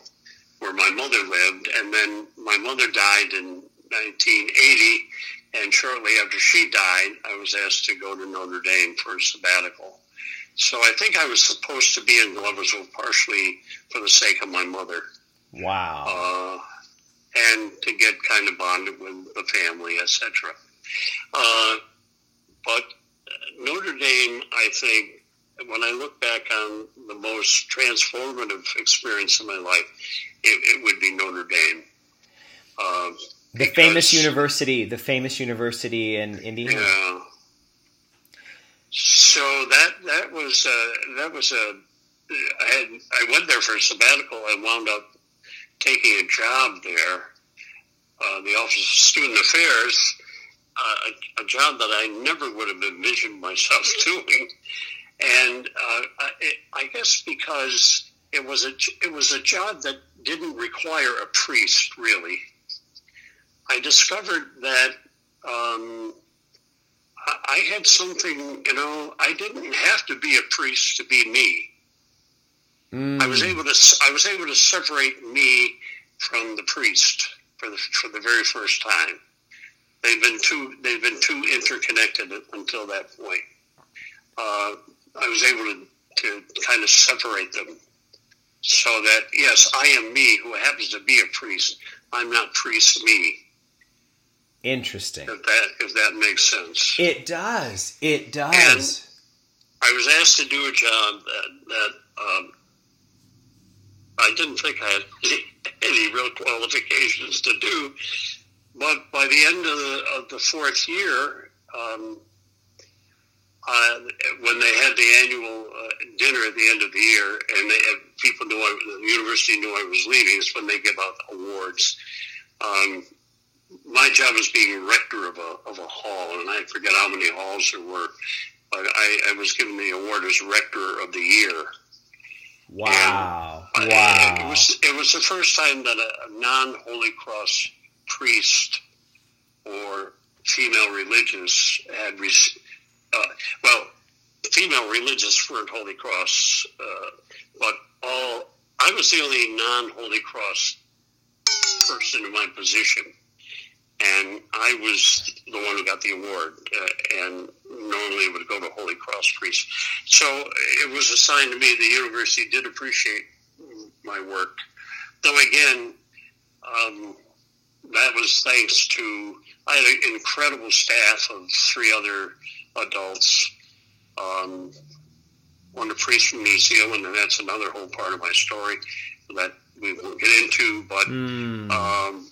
where my mother lived. And then my mother died in 1980. And shortly after she died, I was asked to go to Notre Dame for a sabbatical. So I think I was supposed to be in Gloversville partially for the sake of my mother. Wow. Uh, and to get kind of bonded with the family, etc. Uh, but Notre Dame, I think, when I look back on the most transformative experience in my life, it, it would be Notre Dame. Uh, the famous university, the famous university in Indiana. Yeah. So that that was uh, that was a I had I went there for a sabbatical. I wound up taking a job there, uh, the Office of Student Affairs, uh, a, a, job that I never would have envisioned myself doing, and uh, I, I guess because it was a it was a job that didn't require a priest really. I discovered that um, I had something, you know, I didn't have to be a priest to be me. Mm. I was able to I was able to separate me from the priest for the for the very first time. They've been too they've been too interconnected until that point. Uh, I was able to, to kind of separate them so that yes, I am me who happens to be a priest. I'm not priest me. Interesting. If that if that makes sense. It does. It does. And I was asked to do a job that that um, I didn't think I had any real qualifications to do, but by the end of the, of the fourth year, um, uh, when they had the annual uh, dinner at the end of the year, and they, people knew I, the university knew I was leaving, is when they give out awards. Um, my job was being rector of a, of a hall, and I forget how many halls there were, but I, I was given the award as rector of the year. Wow! And wow! It was it was the first time that a, a non Holy Cross priest or female religious had received. Uh, well, female religious weren't Holy Cross, uh, but all I was the only non Holy Cross person in my position and I was the one who got the award, uh, and normally it would go to Holy Cross priests. So it was a sign to me. The university did appreciate my work, though again, um, that was thanks to I had an incredible staff of three other adults. Um, one a priest from New Zealand, and that's another whole part of my story that we won't get into. But mm. um,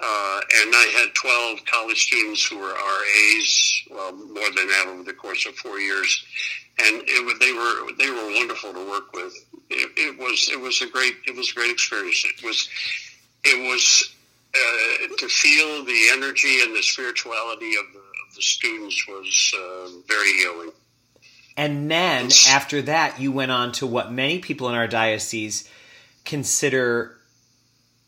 uh, and I had 12 college students who were RAs, well, more than that over the course of four years. And it, they were they were wonderful to work with. It, it, was it was a great it was a great experience. It was it was uh, to feel the energy and the spirituality of of the students was uh, very healing. And then after that, you went on to what many people in our diocese consider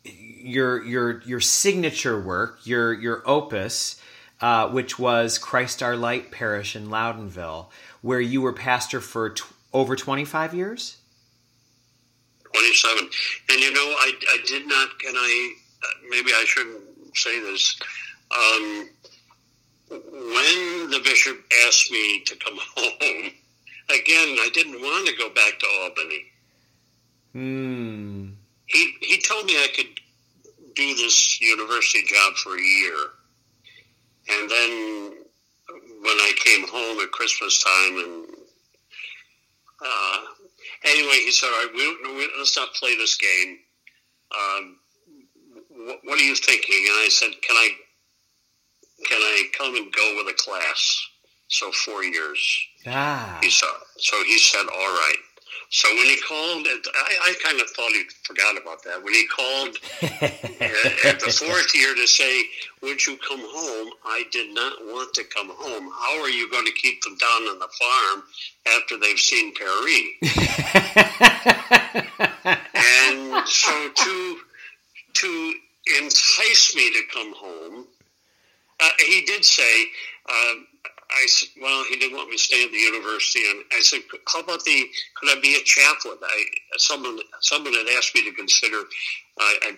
your your your signature work, your your opus, uh, which was Christ Our Light Parish in Loudonville, where you were pastor for t- over twenty five years. Twenty seven, and you know, I I did not. Can I? Uh, maybe I shouldn't say this. Um, when the bishop asked me to come home, again, I didn't want to go back to Albany. Hmm. He he told me I could do this university job for a year. And then when I came home at Christmas time, and uh, anyway, he said, "All right, we, we, let's not play this game. Um, what, what, are you thinking?" And I said, "Can I can I come and go with a class?" So four years. Ah. He said, so he said, "All right." So when he called, I, I kind of thought he forgot about that. When he called at the fourth year to say, "Would you come home?" I did not want to come home. How are you going to keep them down on the farm after they've seen Paris? and so to to entice me to come home, uh, he did say. Uh, I well, he didn't want me to stay at the university, and I said, how about the? Could I be a chaplain? I someone someone had asked me to consider. I, I'd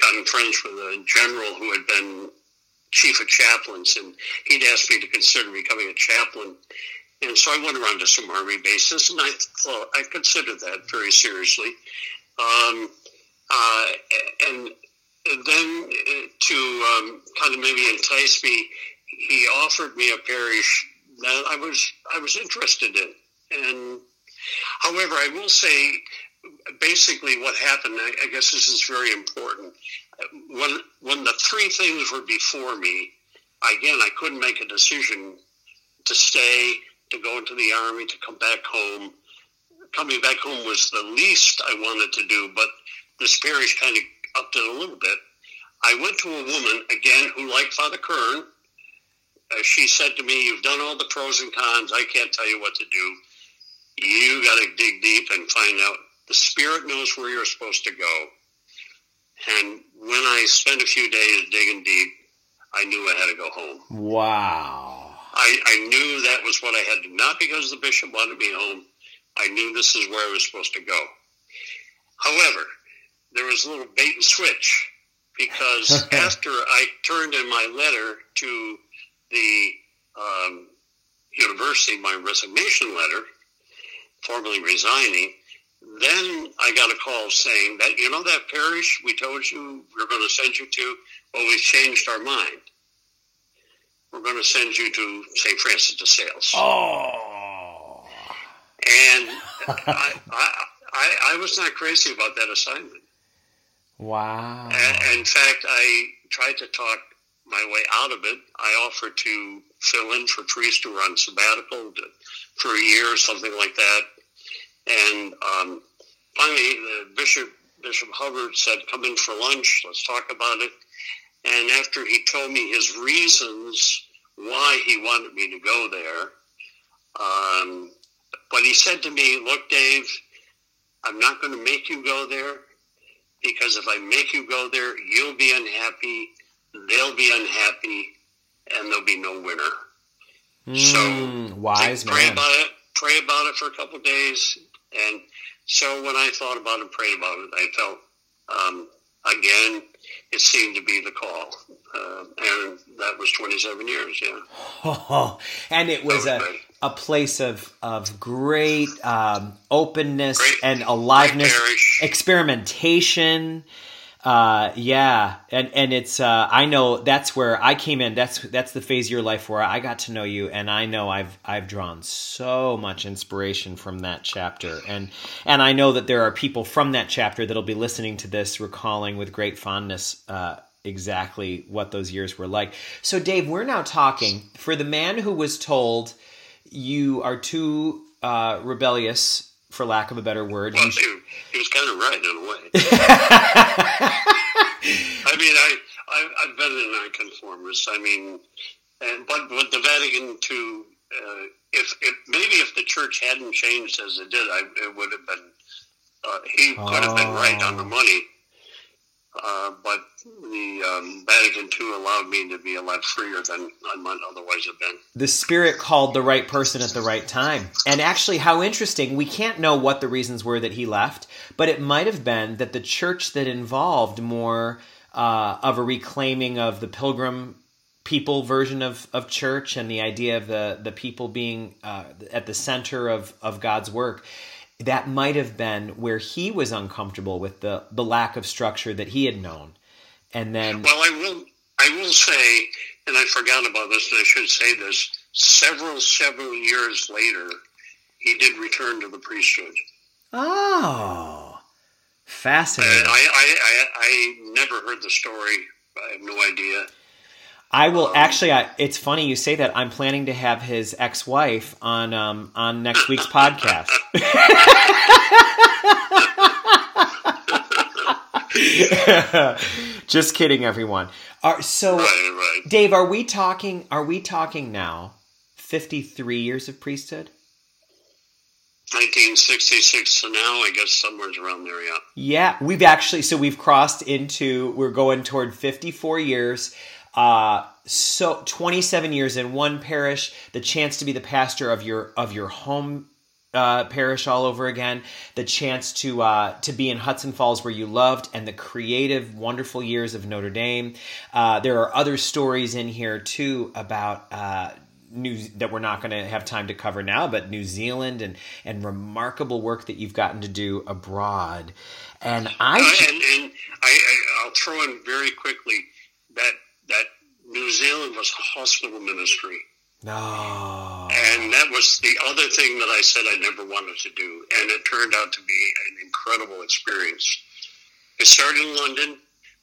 gotten friends with a general who had been chief of chaplains, and he'd asked me to consider becoming a chaplain. And so I went around to some army bases, and I thought I considered that very seriously. Um, uh, and then uh, to um, kind of maybe entice me, he offered me a parish that I was I was interested in. And however, I will say, basically, what happened. I, I guess this is very important. When when the three things were before me, again, I couldn't make a decision to stay, to go into the army, to come back home. Coming back home was the least I wanted to do, but this parish kind of upped it a little bit. I went to a woman, again, who liked Father Kern. Uh, she said to me, You've done all the pros and cons. I can't tell you what to do. You got to dig deep and find out. The Spirit knows where you're supposed to go. And when I spent a few days digging deep, I knew I had to go home. Wow. I, I knew that was what I had to do, not because the bishop wanted me home. I knew this is where I was supposed to go. However, there was a little bait and switch because after I turned in my letter to the um, university, my resignation letter, formally resigning, then I got a call saying that, you know, that parish we told you we are going to send you to, well, we've changed our mind. We're going to send you to St. Francis de Sales. Oh. And I, I, I, I was not crazy about that assignment. Wow. In fact, I tried to talk my way out of it. I offered to fill in for were on sabbatical to, for a year or something like that. And um, finally, the bishop Bishop Hubbard said, "Come in for lunch. Let's talk about it." And after he told me his reasons why he wanted me to go there, um, but he said to me, "Look, Dave, I'm not going to make you go there because if I make you go there, you'll be unhappy, they'll be unhappy, and there'll be no winner." Mm, so wise pray man. about it. Pray about it for a couple of days, and so when I thought about it, prayed about it, I felt um, again it seemed to be the call, uh, and that was 27 years. Yeah. Oh, and it was a, a place of of great um, openness Great- and aliveness, experimentation. Uh, yeah, and and it's uh, I know that's where I came in. That's that's the phase of your life where I got to know you, and I know I've I've drawn so much inspiration from that chapter, and and I know that there are people from that chapter that'll be listening to this, recalling with great fondness. Uh, exactly what those years were like. So, Dave, we're now talking for the man who was told you are too uh, rebellious, for lack of a better word. Well, sh- he, was kind of right in a way. I mean, I, I I've been a nonconformist. I mean, and but with the Vatican II, uh, if, if maybe if the church hadn't changed as it did, I, it would have been. Uh, he could have been right on the Oh. money. Uh, but the um, Vatican II allowed me to be a lot freer than I might otherwise have been. the spirit called the right person at the right time. And actually, how interesting, we can't know what the reasons were that he left, but it might have been that the church that involved more uh, of a reclaiming of the pilgrim people version of, of church and the idea of the, the people being uh, at the center of, of God's work. That might have been where he was uncomfortable with the, the lack of structure that he had known. And then, Well, I will. I will say, and I forgot about this, and I should say this. Several, several years later, he did return to the priesthood. oh, fascinating. I, I, I, I never heard the story. I have no idea. I will actually. I, it's funny you say that. I'm planning to have his ex-wife on um, on next week's podcast. Just kidding, everyone. Are, so, Right, right. Dave, are we talking? Are we talking now? Fifty-three years of priesthood. 1966 to now, I guess somewhere around there. Yeah. Yeah, we've actually so we've crossed into we're going toward 54 years. Uh so 27 years in one parish, the chance to be the pastor of your of your home uh, parish all over again, the chance to uh, to be in Hudson Falls where you loved, and the creative, wonderful years of Notre Dame. Uh, there are other stories in here too about uh, New that we're not going to have time to cover now, but New Zealand and and remarkable work that you've gotten to do abroad. And I uh, and, and I, I will throw in very quickly that New Zealand was a hospital ministry. No. And that was the other thing that I said I never wanted to do, and it turned out to be an incredible experience. It started in London.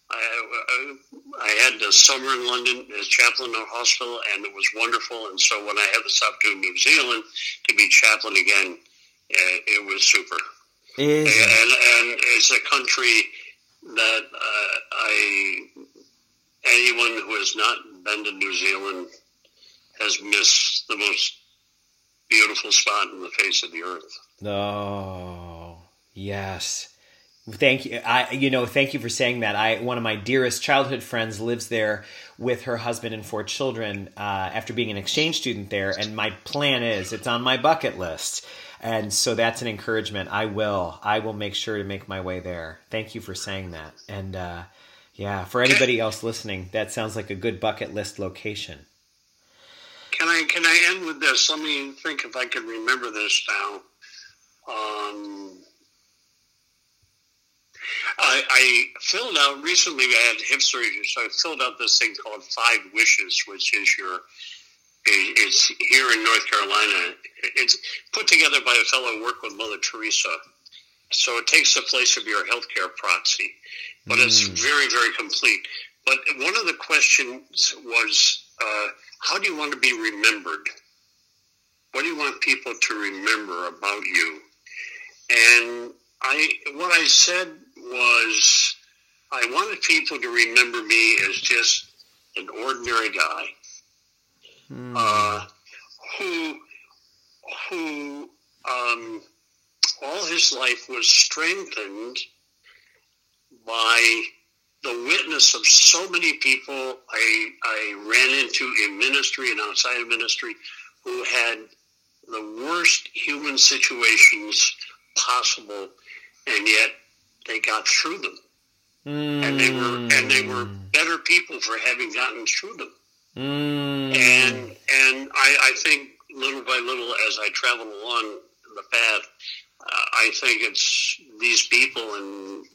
I, I had the summer in London as chaplain in a hospital, and it was wonderful. And so when I had this opportunity in New Zealand to be chaplain again, uh, it was super. Is and, and it's a country that uh, I anyone who has not been to New Zealand has missed the most beautiful spot in the face of the earth. Oh, yes. Thank you. I, you know, thank you for saying that. I, one of my dearest childhood friends lives there with her husband and four children uh, after being an exchange student there. And my plan is, it's on my bucket list. And so that's an encouragement. I will, I will make sure to make my way there. Thank you for saying that. And uh, yeah, for anybody else listening, that sounds like a good bucket list location. Can I can I end with this? Let me think if I can remember this now. Um, I, I, filled out recently. I had hip surgery, so I filled out this thing called Five Wishes, which is your. It's here in North Carolina. It's put together by a fellow who worked with Mother Teresa. So it takes the place of your healthcare proxy, but mm. it's very, very complete. But one of the questions was, uh, how do you want to be remembered? What do you want people to remember about you? And I, what I said was I wanted people to remember me as just an ordinary guy hmm. uh, who who um, all his life was strengthened by the witness of so many people I, I ran into in ministry and outside of ministry who had the worst human situations possible, and yet they got through them, mm. and they were and they were hmm. better people for having gotten through them. Mm. And and I, I think little by little, as I travel along the path, uh, I think it's these people and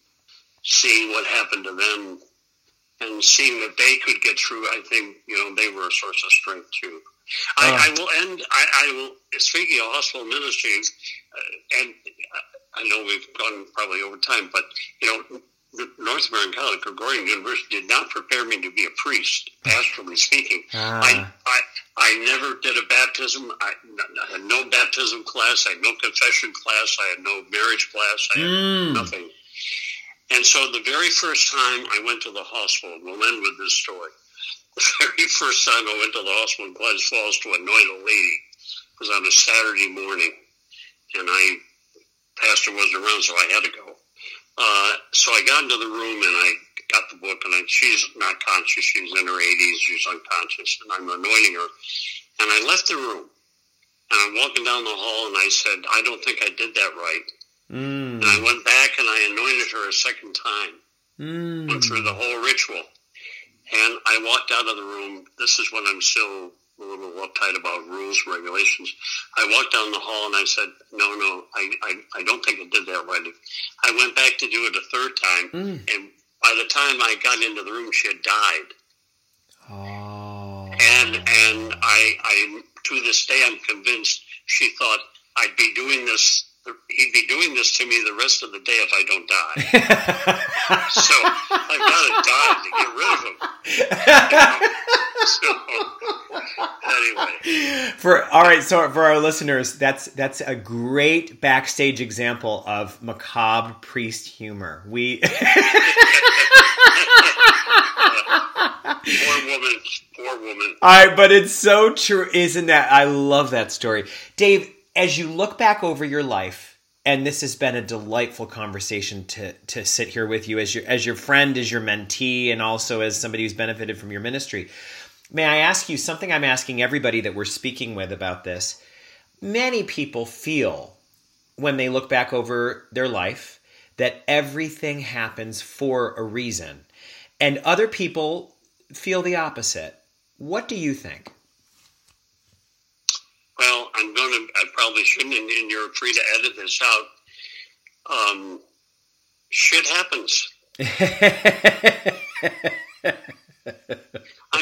seeing what happened to them and seeing that they could get through. I think you know they were a source of strength too. I, oh. I will end. I, I, will speaking of hospital ministry, uh, and I know we've gone probably over time, but you know, North American College Gregorian University did not prepare me to be a priest, pastorally speaking. Ah. I, I I never did a baptism. I, I, had no baptism class. I had no confession class. I had no marriage class. I had mm. nothing. And so the very first time I went to the hospital, we'll end with this story. The very first time I went to the hospital in Glens Falls to anoint a lady was on a Saturday morning. And I pastor wasn't around, so I had to go. Uh, so I got into the room and I got the book, and I, she's not conscious. She's in her 80s. She's unconscious, and I'm anointing her. And I left the room, and I'm walking down the hall, and I said, "I don't think I did that right." Mm. And I went back and I anointed her a second time. Mm. Went through the whole ritual, and I walked out of the room. This is when I'm still a little uptight about rules and regulations. I walked down the hall and I said, no, no, I, I, I don't think I did that right. I went back to do it a third time, mm. and by the time I got into the room, she had died. Oh. And and I, I to this day, I'm convinced she thought I'd be doing this he'd be doing this to me the rest of the day if I don't die. so I've got to die to get rid of him. so anyway, for all right, so for our listeners, that's that's a great backstage example of macabre priest humor. We. poor woman, poor woman. All right, but it's so true, isn't that? I love that story, Dave as you look back over your life, and this has been a delightful conversation to to sit here with you as your as your friend, as your mentee, and also as somebody who's benefited from your ministry. May I ask you something I'm asking everybody that we're speaking with about this? Many people feel when they look back over their life that everything happens for a reason. And other people feel the opposite. What do you think? Shouldn't, and, and you're free to edit this out. Um, shit happens. I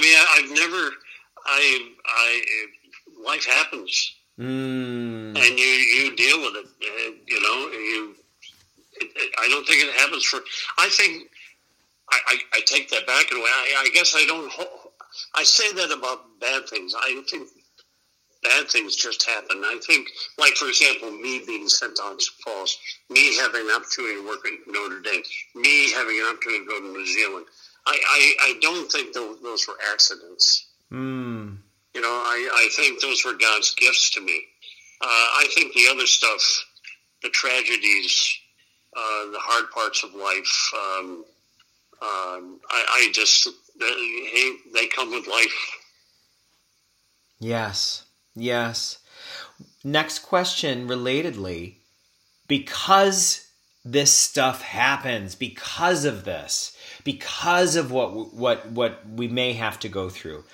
mean, I, have never, I, I, life happens, mm. and you you deal with it. Uh, you know, you. It, it, I don't think it happens for. I think. I, I, I take that back in a way. I, I guess I don't. I say that about bad things. I think bad things just happen. I think, like for example, me being sent on to Falls, me having an opportunity to work at Notre Dame, me having an opportunity to go to New Zealand. I, I, I don't think those, those were accidents. Mm. You know, I, I think those were God's gifts to me. Uh, I think the other stuff, the tragedies, uh, the hard parts of life, um, um, I, I just they, they come with life. Yes, yes. Next question, relatedly, because this stuff happens, because of this, because of what what what we may have to go through.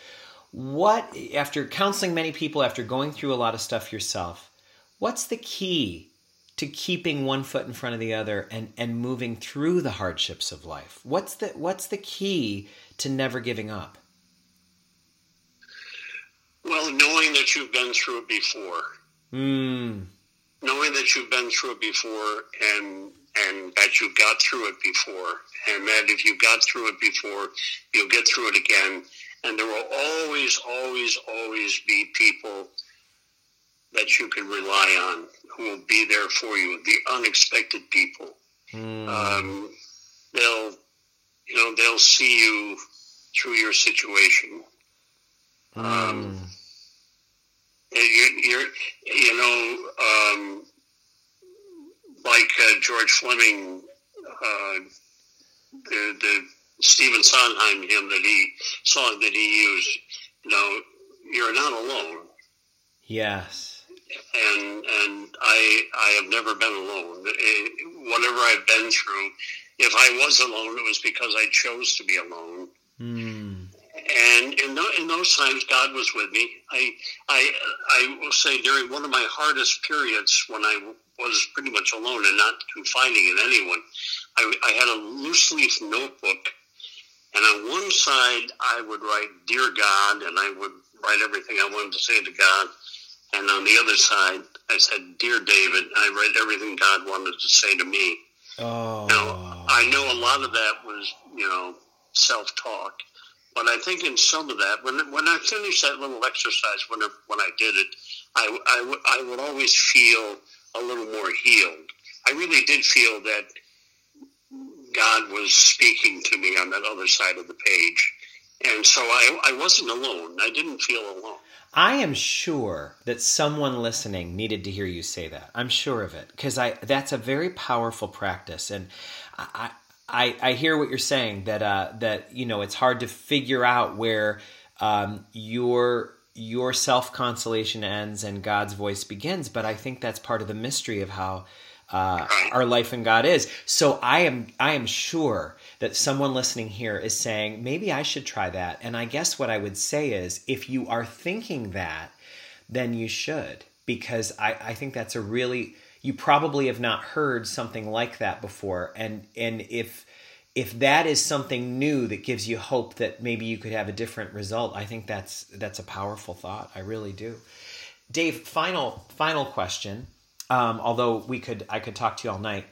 What after counseling many people, after going through a lot of stuff yourself, what's the key to keeping one foot in front of the other and and moving through the hardships of life? What's the what's the key to never giving up? Well, knowing that you've been through it before. Mm. Knowing that you've been through it before and and that you got through it before and that if you got through it before, you'll get through it again. And there will always, always, always be people that you can rely on who will be there for you, the unexpected people. Mm. Um, they'll you know they'll see you through your situation. Mm. Um, you're, you know, um, like uh, George Fleming, uh, the, the Stephen Sondheim hymn that he song that he used. You know, you're not alone. Yes. And and I I have never been alone. Whatever I've been through, if I was alone, it was because I chose to be alone. Mm. And in, th- in those times, God was with me. I, I, I will say during one of my hardest periods when I was pretty much alone and not confiding in anyone, I, I had a loose leaf notebook. And on one side, I would write, Dear God, and I would write everything I wanted to say to God. And on the other side, I said, Dear David, I write everything God wanted to say to me. Oh. Now, I know a lot of that was, you know, self talk. But I think in some of that, when when I finished that little exercise, when when I did it, I, I, I would always feel a little more healed. I really did feel that God was speaking to me on that other side of the page. And so I, I wasn't alone. I didn't feel alone. I am sure that someone listening needed to hear you say that. I'm sure of it because I that's a very powerful practice, and I I, I hear what you're saying that uh, that you know it's hard to figure out where um, your your self consolation ends and God's voice begins, but I think that's part of the mystery of how uh, our life in God is. So I am I am sure that someone listening here is saying maybe I should try that. And I guess what I would say is if you are thinking that, then you should because I, I think that's a really you probably have not heard something like that before. And and if if that is something new that gives you hope that maybe you could have a different result i think that's that's a powerful thought. I really do. Dave final final question. Um, although we could i could talk to you all night.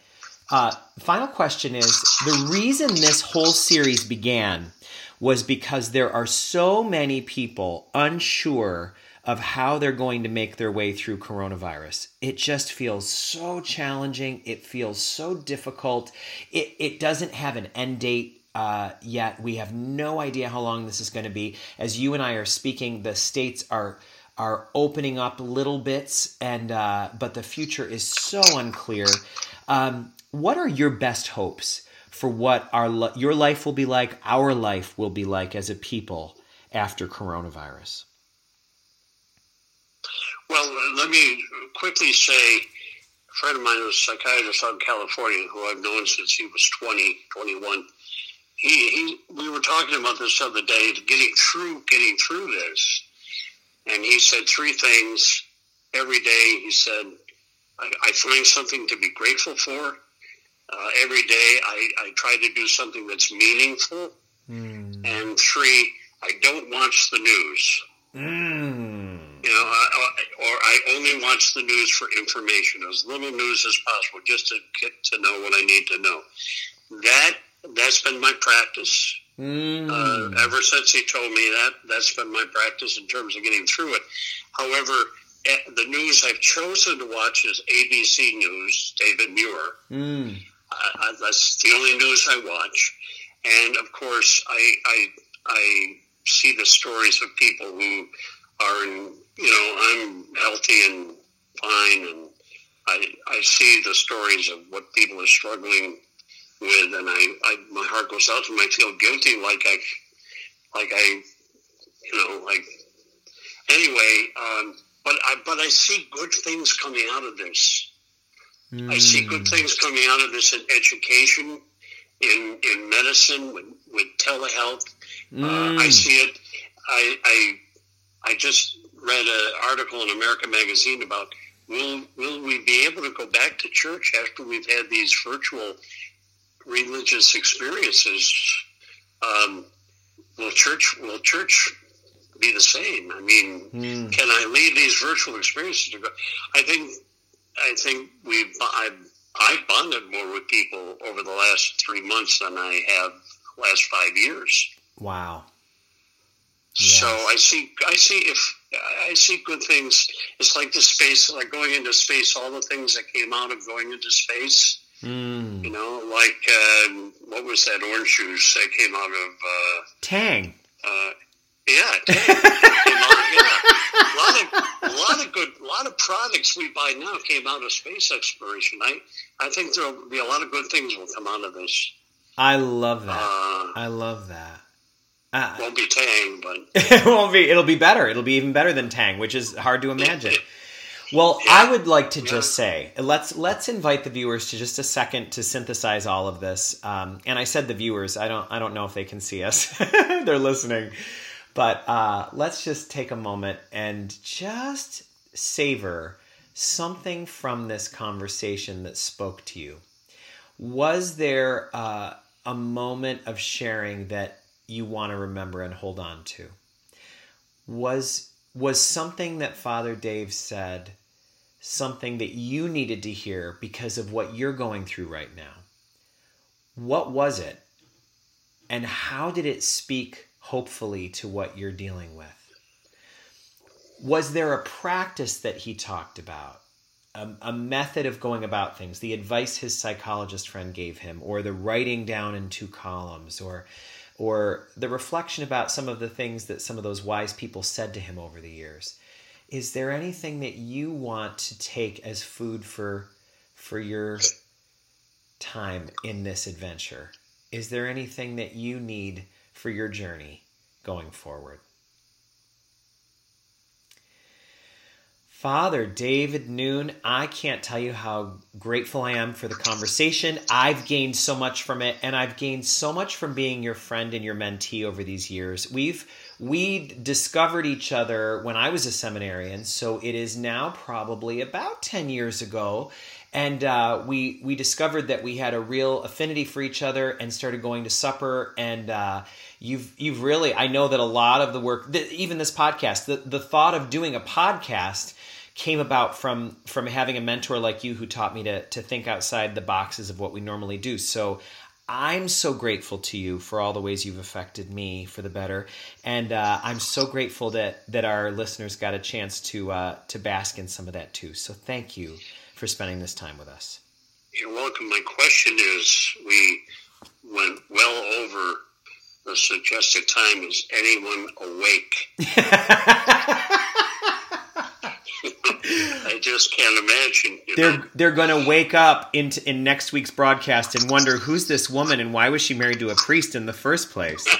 Uh, final question is the reason this whole series began was because there are so many people unsure of how they're going to make their way through coronavirus. It just feels so challenging. It feels so difficult. It, it doesn't have an end date uh, yet. We have no idea how long this is going to be. As you and I are speaking, the states are are opening up little bits, and uh, but the future is so unclear. Um, what are your best hopes for what our your life will be like, our life will be like as a people after coronavirus? Well, let me quickly say a friend of mine was a psychiatrist out in California who I've known since he was 20, 21. He, he, we were talking about this other day, getting through, getting through this. And he said three things every day, he said, I, I find something to be grateful for. Uh, every day, I, I try to do something that's meaningful. Mm. And three, I don't watch the news. Mm. You know, I, or I only watch the news for information, as little news as possible, just to get to know what I need to know. That that's been my practice. Mm. Uh, ever since he told me that, that's been my practice in terms of getting through it. However, eh, the news I've chosen to watch is ABC News, David Muir. Mm. Uh, that's the only news I watch, and of course, I, I I see the stories of people who are in. You know, I'm healthy and fine, and I I see the stories of what people are struggling with, and I, I my heart goes out to them. I feel guilty, like I, like I, you know, like. Anyway, um, but I but I see good things coming out of this. Mm. I see good hmm. things coming out of this in education, in in medicine, with, with telehealth. Mm. Uh, I hmm. see it. I, I I just read an article in American Magazine about will will we be able to go back to church after we've had these virtual religious experiences, um, will church will church be the same? I mean, mm. can I leave these virtual experiences to go? I think I think we I I bonded more with people over the last three months than I have last five years. Wow. Yes. So I see I see if I see good things. It's like the space, like going into space. All the things that came out of going into space Mm. You know, like um, what was that orange juice that came out of uh, Tang? Uh, yeah, Tang. out, yeah. A lot of a lot of good, a lot of products we buy now came out of space exploration. I I think there'll be a lot of good things will come out of this. I love that. Uh, I love that. Uh, won't be Tang, but it won't be. It'll be better. It'll be even better than Tang, which is hard to imagine. Well, yeah. I would like to yeah. just say let's let's invite the viewers to just a second to synthesize all of this. Um, and I said the viewers. I don't I don't know if they can see us. They're listening, but uh, let's just take a moment and just savor something from this conversation that spoke to you. Was there uh, a moment of sharing that you want to remember and hold on to? Was was something that Father Dave said something that you needed to hear because of what you're going through right now? What was it? And how did it speak hopefully to what you're dealing with? Was there a practice that he talked about? A, a, method of going about things, the advice his psychologist friend gave him, or the writing down in two columns, or or the reflection about some of the things that some of those wise people said to him over the years. Is there anything that you want to take as food for for your time in this adventure? Is there anything that you need for your journey going forward? Father David Noon, I can't tell you how grateful I am for the conversation. I've gained so much from it, and I've gained so much from being your friend and your mentee over these years. We've we discovered each other when I was a seminarian, so it is now probably about ten years ago, and uh, we we discovered that we had a real affinity for each other and started going to supper and. Uh, you've you've really I know that a lot of the work even this podcast the the thought of doing a podcast came about from from having a mentor like you who taught me to to think outside the boxes of what we normally do. So I'm so grateful to you for all the ways you've affected me for the better, and uh, I'm so grateful that that our listeners got a chance to uh, to bask in some of that too. So thank you for spending this time with us. You're welcome. My question is, we went well over the suggested time. Is anyone awake? Just can't imagine. they're know? they're going to wake up in in next week's broadcast and wonder who's this woman and why was she married to a priest in the first place.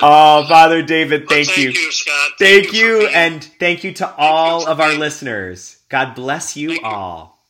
oh, Father David, thank, well, thank you. you Scott. Thank, thank you, and thank you to all of our listeners. God bless you thank all.